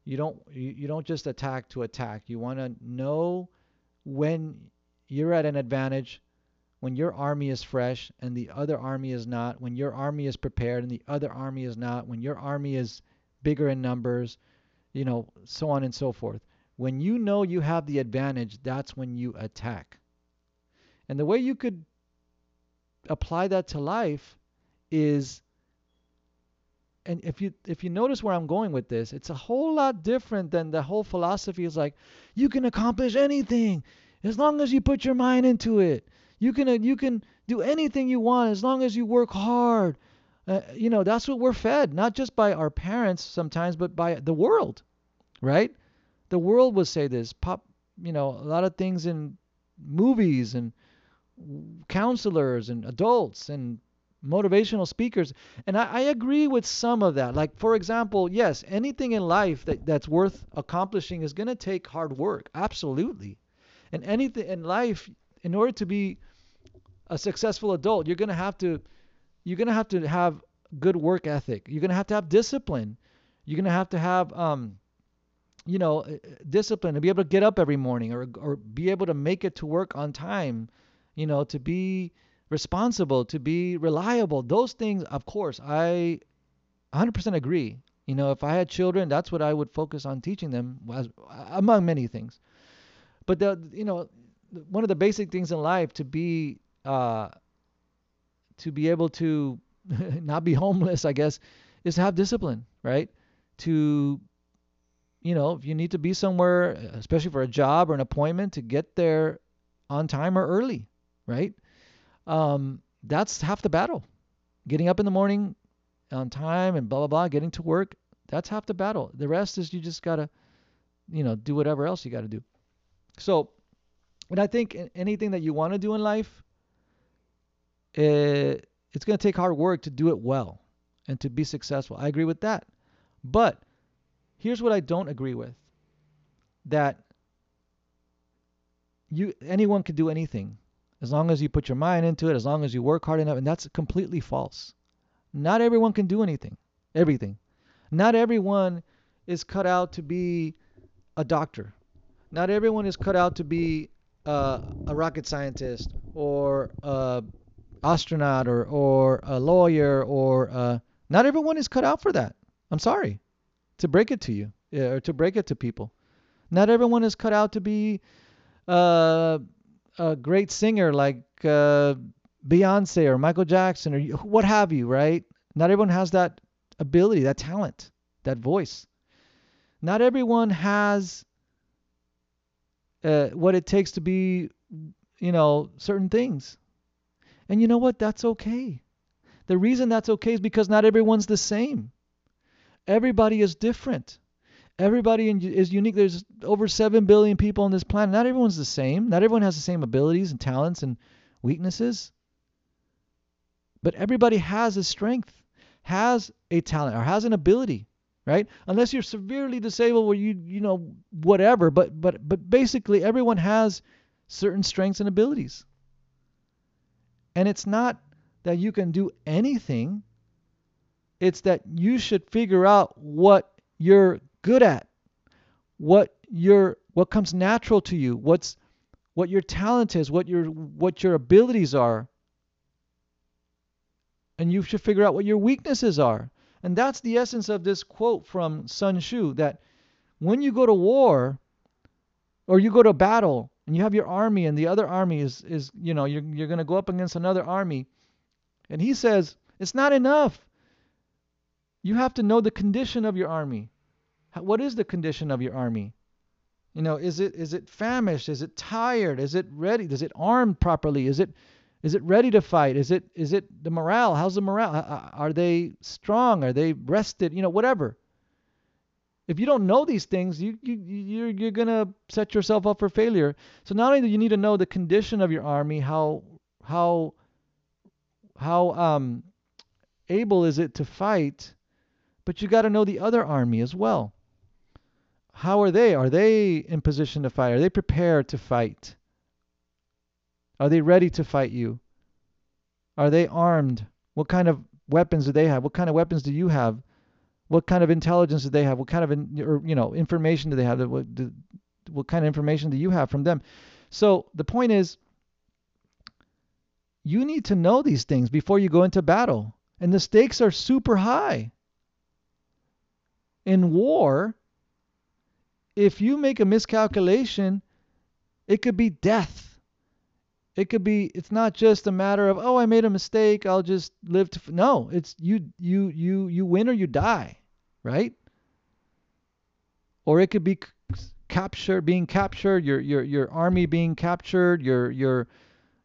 You don't you, you don't just attack to attack. You want to know when you're at an advantage when your army is fresh and the other army is not, when your army is prepared and the other army is not, when your army is bigger in numbers, you know, so on and so forth. When you know you have the advantage, that's when you attack. And the way you could apply that to life is and if you if you notice where I'm going with this, it's a whole lot different than the whole philosophy is like you can accomplish anything as long as you put your mind into it. You can you can do anything you want as long as you work hard. Uh, you know, that's what we're fed, not just by our parents sometimes, but by the world, right? The world will say this. Pop, you know, a lot of things in movies and counselors and adults and motivational speakers. And I, I, agree with some of that. Like, for example, yes, anything in life that, that's worth accomplishing is going to take hard work. Absolutely. And anything in life, in order to be a successful adult, you're going to have to you're going to have to have good work ethic. You're going to have to have discipline. You're going to have to have um you know, uh, discipline to be able to get up every morning or or be able to make it to work on time, you know, to be responsible, to be reliable. Those things, of course, I 100% agree. You know, if I had children, that's what I would focus on teaching them, as, among many things. But the, you know, one of the basic things in life to be uh, to be able to not be homeless, I guess, is to have discipline, right? To you know, if you need to be somewhere, especially for a job or an appointment, to get there on time or early, right? Um, that's half the battle. Getting up in the morning on time and blah blah blah, getting to work, that's half the battle. The rest is you just gotta, you know, do whatever else you gotta do. So, and I think anything that you want to do in life, it, it's going to take hard work to do it well and to be successful. I agree with that. But here's what I don't agree with that you anyone can do anything as long as you put your mind into it, as long as you work hard enough, and that's completely false. Not everyone can do anything, everything. Not everyone is cut out to be a doctor. Not everyone is cut out to be uh, a rocket scientist or a astronaut or, or a lawyer or uh, not everyone is cut out for that. I'm sorry to break it to you or to break it to people. Not everyone is cut out to be, uh, a great singer like uh, Beyonce or Michael Jackson or what have you, right? Not everyone has that ability, that talent, that voice. Not everyone has uh, what it takes to be, you know, certain things. And you know what? That's okay. The reason that's okay is because not everyone's the same. Everybody is different. Everybody is unique. There's over 7 billion people on this planet. Not everyone's the same. Not everyone has the same abilities and talents and weaknesses. But everybody has a strength, has a talent, or has an ability, right? Unless you're severely disabled where you you know whatever, but but but basically everyone has certain strengths and abilities. And it's not that you can do anything. It's that you should figure out what you're good at, what your what comes natural to you, what's what your talent is, what your what your abilities are. And you should figure out what your weaknesses are. And that's the essence of this quote from Sun Tzu that when you go to war or you go to battle and you have your army and the other army is, is you know, you're, you're going to go up against another army. And he says, it's not enough. You have to know the condition of your army. What is the condition of your army? You know, is it is it famished? Is it tired? Is it ready? Does it armed properly? Is it is it ready to fight? Is it is it the morale? How's the morale? Are they strong? Are they rested? You know, whatever. If you don't know these things, you, you you're you're gonna set yourself up for failure. So not only do you need to know the condition of your army, how how how um able is it to fight, but you got to know the other army as well. How are they? Are they in position to fight? Are they prepared to fight? Are they ready to fight you? Are they armed? What kind of weapons do they have? What kind of weapons do you have? What kind of intelligence do they have? What kind of in, or, you know information do they have? What, do, what kind of information do you have from them? So the point is, you need to know these things before you go into battle, and the stakes are super high. In war, if you make a miscalculation, it could be death it could be it's not just a matter of oh I made a mistake I'll just live to no it's you you you you win or you die right? Or it could be capture being captured your your your army being captured your your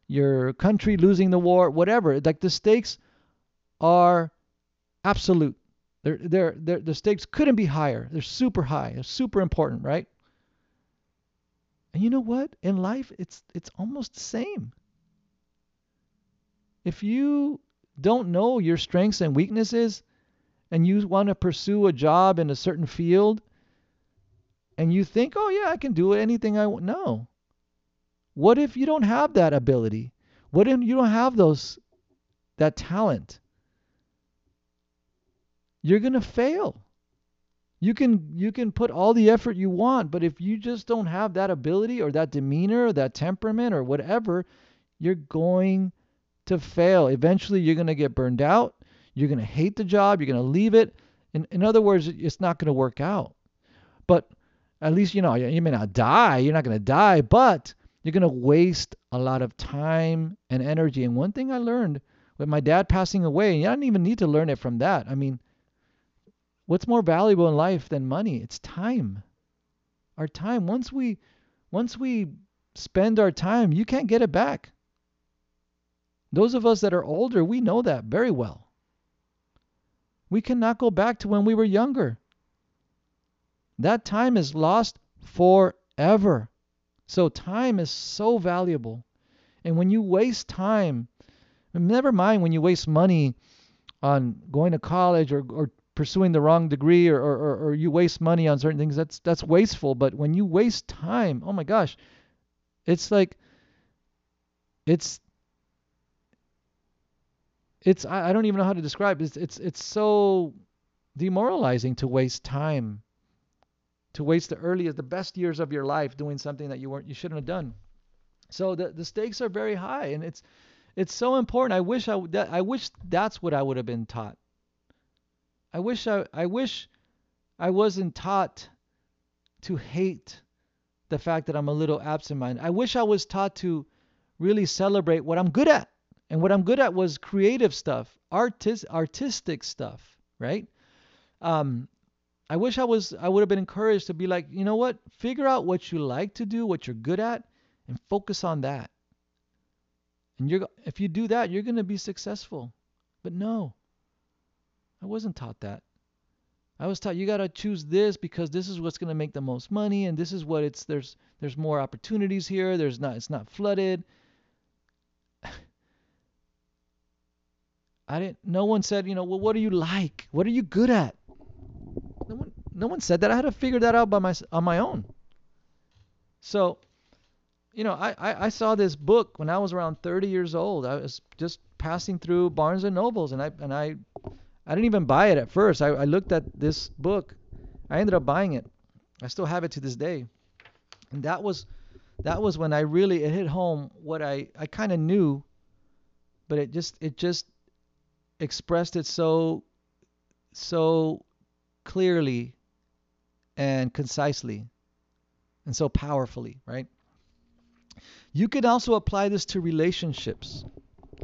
your country losing the war whatever. Like the stakes are absolute. They're, they're, they're, the stakes couldn't be higher. They're super high. They're super important right? And you know what? In life, it's it's almost the same. If you don't know your strengths and weaknesses and you want to pursue a job in a certain field and you think, "Oh yeah, I can do anything I want." No. What if you don't have that ability? What if you don't have those that talent? You're going to fail. You can you can put all the effort you want, but if you just don't have that ability or that demeanor or that temperament or whatever, you're going to fail. Eventually you're going to get burned out. You're going to hate the job, you're going to leave it. In in other words, it's not going to work out. But at least you know you may not die, you're not going to die, but you're going to waste a lot of time and energy. And one thing I learned with my dad passing away, and I didn't even need to learn it from that. I mean, What's more valuable in life than money? It's time. Our time. Once we once we spend our time, you can't get it back. Those of us that are older, we know that very well. We cannot go back to when we were younger. That time is lost forever. So time is so valuable. And when you waste time, never mind when you waste money on going to college or, or pursuing the wrong degree or, or, or you waste money on certain things that's that's wasteful but when you waste time oh my gosh it's like it's it's I, I don't even know how to describe it's it's it's so demoralizing to waste time to waste the earliest the best years of your life doing something that you weren't you shouldn't have done so the the stakes are very high and it's it's so important i wish i that, i wish that's what i would have been taught I wish I, I wish I wasn't taught to hate the fact that I'm a little absent-minded. I wish I was taught to really celebrate what I'm good at. And what I'm good at was creative stuff, artist, artistic stuff, right? Um, I wish I was I would have been encouraged to be like, you know what? Figure out what you like to do, what you're good at, and focus on that. And you're if you do that, you're going to be successful. But no. I wasn't taught that. I was taught you got to choose this because this is what's going to make the most money and this is what it's there's there's more opportunities here. There's not it's not flooded. I didn't no one said, you know, well what are you like? What are you good at? No one no one said that. I had to figure that out by my on my own. So, you know, I, I, I saw this book when I was around 30 years old. I was just passing through Barnes and Nobles and I and I I didn't even buy it at first. I, I looked at this book. I ended up buying it. I still have it to this day. And that was that was when I really it hit home what I I kind of knew, but it just it just expressed it so so clearly and concisely and so powerfully, right? You could also apply this to relationships.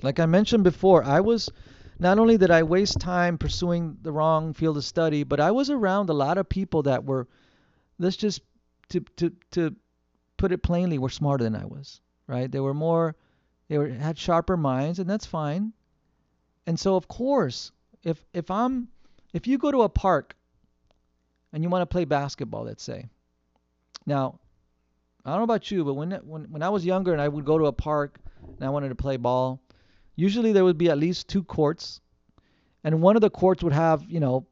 Like I mentioned before, I was not only did I waste time pursuing the wrong field of study, but I was around a lot of people that were, let's just to to to put it plainly, were smarter than I was. Right? They were more, they were had sharper minds, and that's fine. And so of course, if if I'm if you go to a park and you want to play basketball, let's say. Now, I don't know about you, but when when when I was younger and I would go to a park and I wanted to play ball, Usually there would be at least two courts, and one of the courts would have, you know,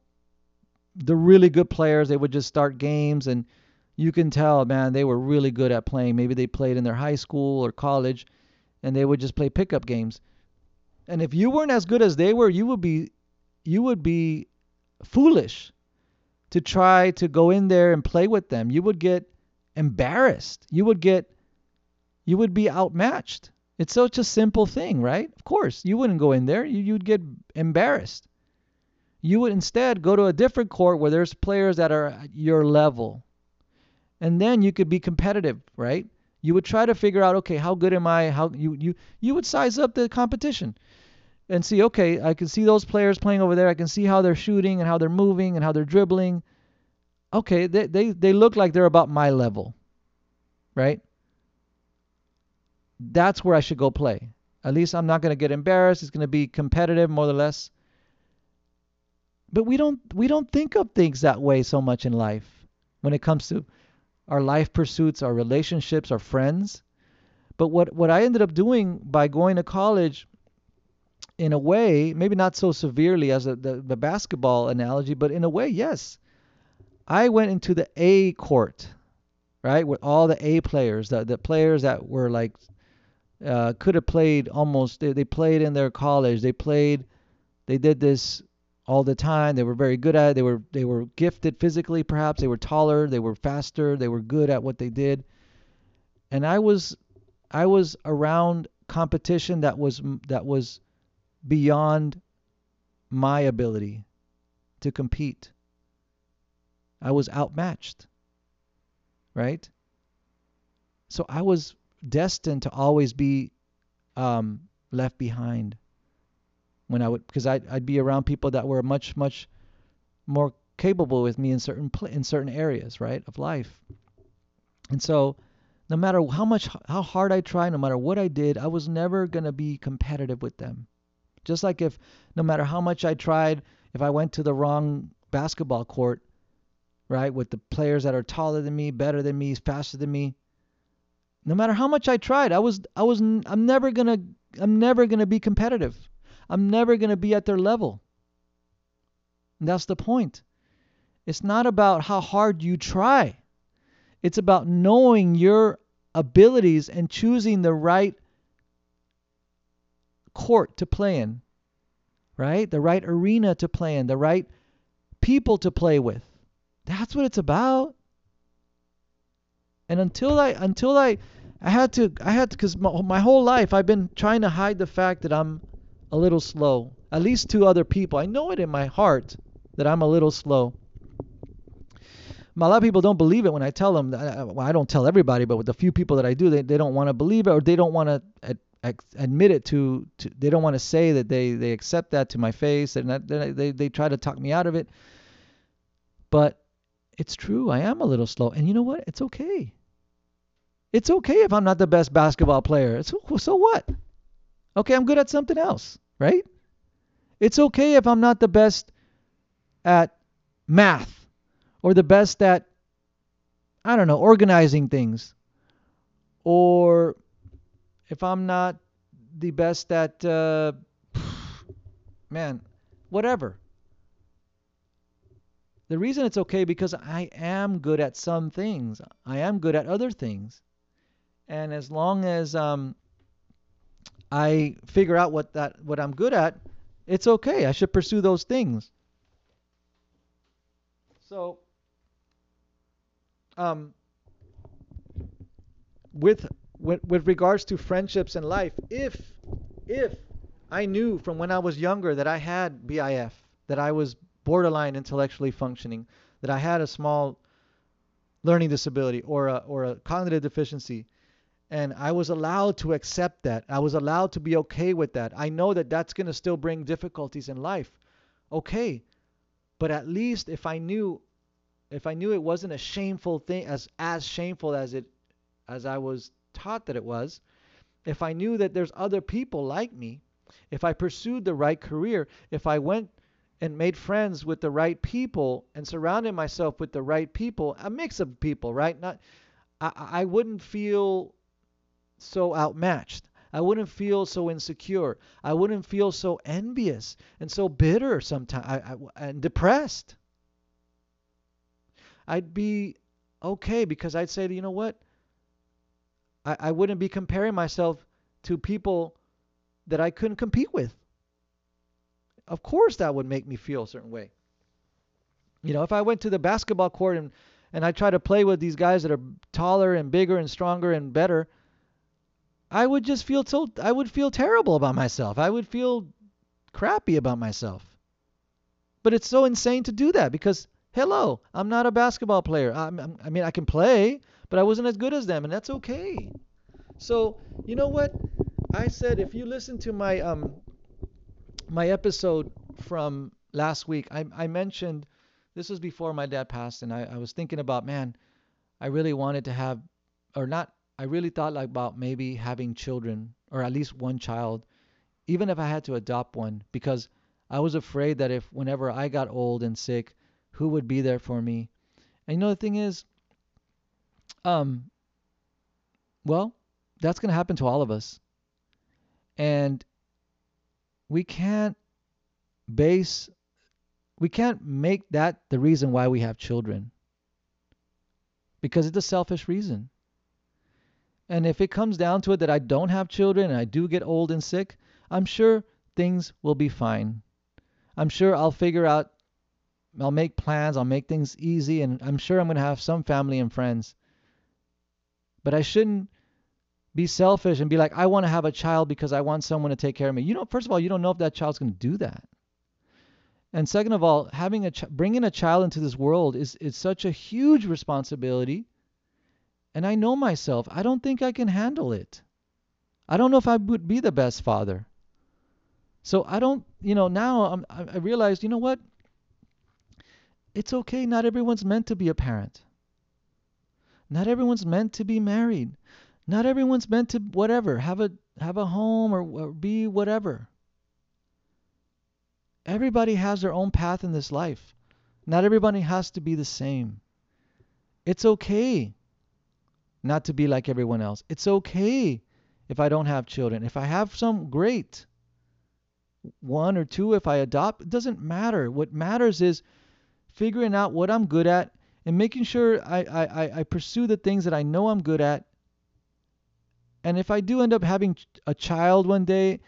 the really good players. They would just start games, and you can tell, man, they were really good at playing. Maybe they played in their high school or college, and they would just play pickup games. And if you weren't as good as they were, you would be, you would be foolish to try to go in there and play with them. You would get embarrassed. You would get, you would be outmatched. It's such a simple thing, right? Of course, you wouldn't go in there. You, you'd get embarrassed. You would instead go to a different court where there's players that are at your level. And then you could be competitive, right? You would try to figure out, okay, how good am I? How you you you would size up the competition and see, okay, I can see those players playing over there. I can see how they're shooting and how they're moving and how they're dribbling. Okay, they they, they look like they're about my level. Right? that's where I should go play. At least I'm not going to get embarrassed. It's going to be competitive more or less. But we don't we don't think of things that way so much in life when it comes to our life pursuits, our relationships, our friends. But what what I ended up doing by going to college in a way, maybe not so severely as a, the, the basketball analogy, but in a way, yes. I went into the A court, right, with all the A players, the, the players that were like uh, could have played almost. They, they played in their college. They played. They did this all the time. They were very good at it. They were they were gifted physically, perhaps. They were taller. They were faster. They were good at what they did. And I was I was around competition that was that was beyond my ability to compete. I was outmatched. Right? So I was destined to always be um, left behind when I would because I'd, I'd be around people that were much much more capable with me in certain pl- in certain areas right of life and so no matter how much how hard I tried no matter what I did I was never to be competitive with them just like if no matter how much I tried if I went to the wrong basketball court right with the players that are taller than me better than me faster than me no matter how much I tried, I was I was I'm never going to I'm never going to be competitive. I'm never going to be at their level. And that's the point. It's not about how hard you try. It's about knowing your abilities and choosing the right court to play in, right? The right arena to play in, the right people to play with. That's what it's about. And until I until I I had to I had to cuz my, my whole life I've been trying to hide the fact that I'm a little slow. At least to other people. I know it in my heart that I'm a little slow. A lot of people don't believe it when I tell them. I, well, I don't tell everybody, but with the few people that I do, they, they don't want to believe it or they don't want to admit it to, to. They don't want to say that they they accept that to my face, and that, they they try to talk me out of it. But it's true. I am a little slow, and you know what? It's okay. It's okay if I'm not the best basketball player. It's, so what? Okay, I'm good at something else, right? It's okay if I'm not the best at math or the best at, I don't know, organizing things. Or if I'm not the best at, uh, man, whatever. The reason it's okay because I am good at some things. I am good at other things. And as long as um, I figure out what that what I'm good at, it's okay. I should pursue those things. So, um, with, with with regards to friendships and life, if if I knew from when I was younger that I had BIF, that I was borderline intellectually functioning, that I had a small learning disability or a or a cognitive deficiency, and I was allowed to accept that. I was allowed to be okay with that. I know that that's going to still bring difficulties in life. Okay. But at least if I knew if I knew it wasn't a shameful thing as as shameful as it as I was taught that it was, if I knew that there's other people like me, if I pursued the right career, if I went and made friends with the right people and surrounded myself with the right people, a mix of people, right? Not I, I wouldn't feel so outmatched. I wouldn't feel so insecure. I wouldn't feel so envious and so bitter sometimes and depressed. I'd be okay because I'd say, you know what? I, I wouldn't be comparing myself to people that I couldn't compete with. Of course, that would make me feel a certain way. You know, if I went to the basketball court and, and I try to play with these guys that are taller and bigger and stronger and better, I would just feel so I would feel terrible about myself. I would feel crappy about myself. But it's so insane to do that because hello, I'm not a basketball player. I'm, I'm, i mean, I can play, but I wasn't as good as them, and that's okay. So you know what? I said if you listen to my um my episode from last week, I, I mentioned this was before my dad passed, and I, I was thinking about man, I really wanted to have or not I really thought like about maybe having children or at least one child, even if I had to adopt one, because I was afraid that if whenever I got old and sick, who would be there for me? And you know the thing is, um, well, that's gonna happen to all of us, and we can't base, we can't make that the reason why we have children, because it's a selfish reason. And if it comes down to it that I don't have children and I do get old and sick, I'm sure things will be fine. I'm sure I'll figure out, I'll make plans, I'll make things easy, and I'm sure I'm going to have some family and friends. But I shouldn't be selfish and be like, I want to have a child because I want someone to take care of me. You know, first of all, you don't know if that child's going to do that. And second of all, having a ch- bringing a child into this world is is such a huge responsibility and I know myself. I don't think I can handle it. I don't know if I would be the best father. So I don't, you know, now I'm, I realized, you know what? It's okay. Not everyone's meant to be a parent. Not everyone's meant to be married. Not everyone's meant to whatever have a have a home or, or be whatever. Everybody has their own path in this life. Not everybody has to be the same. It's okay not to be like everyone else. It's okay if I don't have children. If I have some, great. One or two, if I adopt, it doesn't matter. What matters is figuring out what I'm good at and making sure I, I, I pursue the things that I know I'm good at. And if I do end up having a child one day,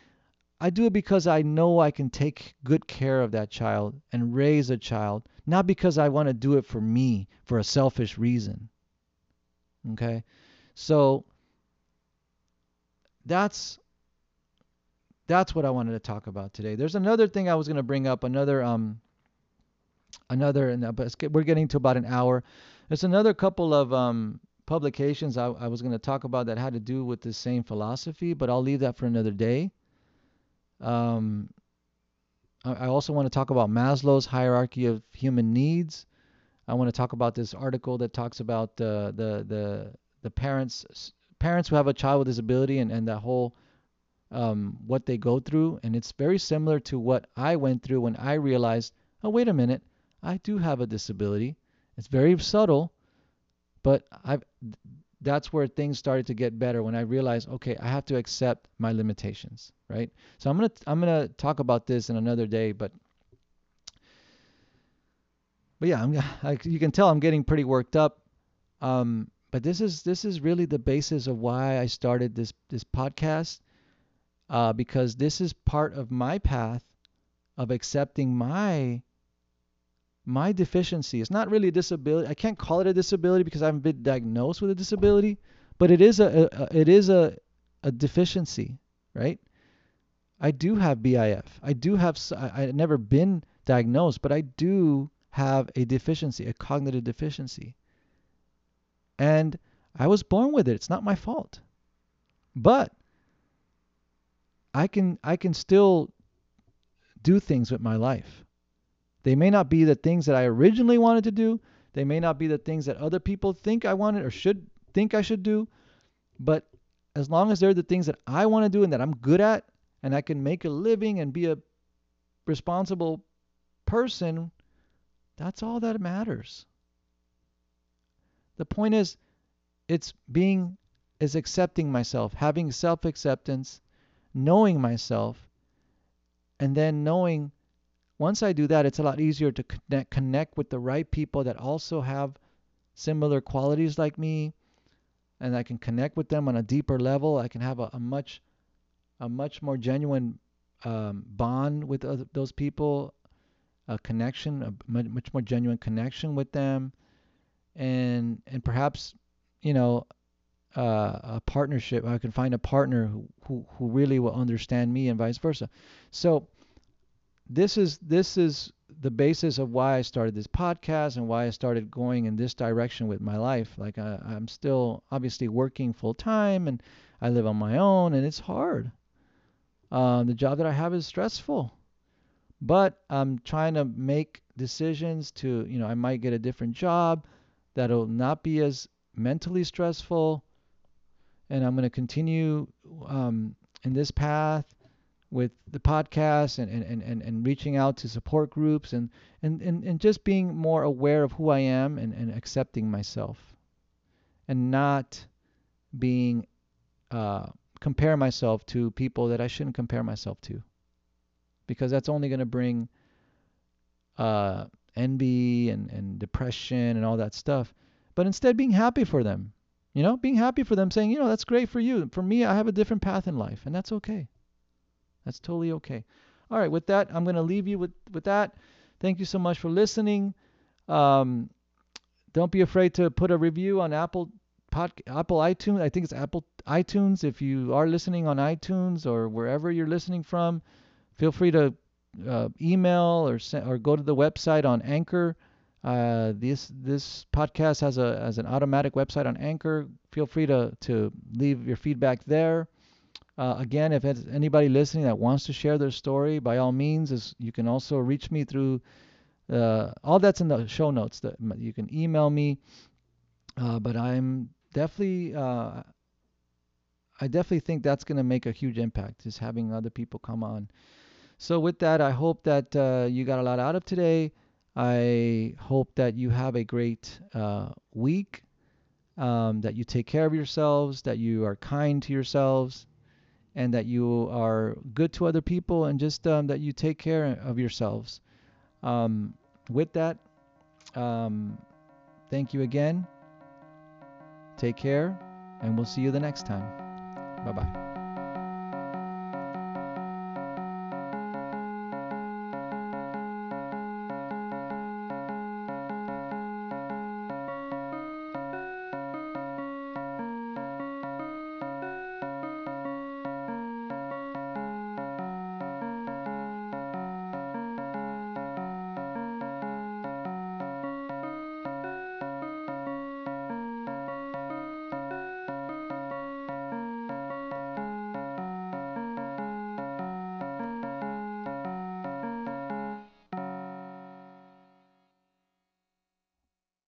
I do it because I know I can take good care of that child and raise a child, not because I want to do it for me, for a selfish reason. Okay? So that's that's what I wanted to talk about today. There's another thing I was going to bring up, another um another and we're getting to about an hour. There's another couple of um, publications I, I was going to talk about that had to do with the same philosophy, but I'll leave that for another day. Um, I, I also want to talk about Maslow's hierarchy of human needs. I want to talk about this article that talks about the the the the parents parents who have a child with disability and and that whole um, what they go through, and it's very similar to what I went through when I realized, oh wait a minute, I do have a disability. It's very subtle, but I that's where things started to get better when I realized, okay, I have to accept my limitations, right? So I'm gonna I'm gonna talk about this in another day, but but yeah, I'm, I, you can tell I'm getting pretty worked up. Um, but this is this is really the basis of why I started this this podcast, uh, because this is part of my path of accepting my my deficiency. It's not really a disability. I can't call it a disability because I haven't been diagnosed with a disability, but it is a, a it is a a deficiency, right? I do have BIF. I do have I, I've never been diagnosed, but I do have a deficiency, a cognitive deficiency. And I was born with it. It's not my fault. But I can I can still do things with my life. They may not be the things that I originally wanted to do. They may not be the things that other people think I wanted or should think I should do. But as long as they're the things that I want to do and that I'm good at and I can make a living and be a responsible person that's all that matters. The point is, it's being, is accepting myself, having self acceptance, knowing myself, and then knowing once I do that, it's a lot easier to connect, connect with the right people that also have similar qualities like me, and I can connect with them on a deeper level. I can have a, a much, a much more genuine um, bond with other, those people a connection, a much more genuine connection with them, and and perhaps you know uh, a partnership. I can find a partner who, who who really will understand me, and vice versa. So this is this is the basis of why I started this podcast and why I started going in this direction with my life. Like I, I'm still obviously working full time and I live on my own and it's hard. Um, the job that I have is stressful. But I'm trying to make decisions to, you know, I might get a different job that'll not be as mentally stressful. And I'm going to continue um, in this path with the podcast and, and, and, and reaching out to support groups and, and, and, and just being more aware of who I am and, and accepting myself and not being uh, compare myself to people that I shouldn't compare myself to because that's only going to bring uh, envy and, and depression and all that stuff. But instead, being happy for them, you know, being happy for them, saying, you know, that's great for you. For me, I have a different path in life, and that's okay. That's totally okay. All right, with that, I'm going to leave you with, with that. Thank you so much for listening. Um, don't be afraid to put a review on Apple Pod, Apple iTunes. I think it's Apple iTunes. If you are listening on iTunes or wherever you're listening from, feel free to uh, email or or go to the website on Anchor. Uh, this this podcast has a has an automatic website on Anchor. Feel free to to leave your feedback there. Uh, again, if it's anybody listening that wants to share their story, by all means, is you can also reach me through uh, all that's in the show notes. That you can email me. Uh, but I'm definitely uh, I definitely think that's going to make a huge impact. Is having other people come on. So, with that, I hope that uh, you got a lot out of today. I hope that you have a great uh, week, um, that you take care of yourselves, that you are kind to yourselves, and that you are good to other people, and just um, that you take care of yourselves. Um, with that, um, thank you again. Take care, and we'll see you the next time. Bye bye.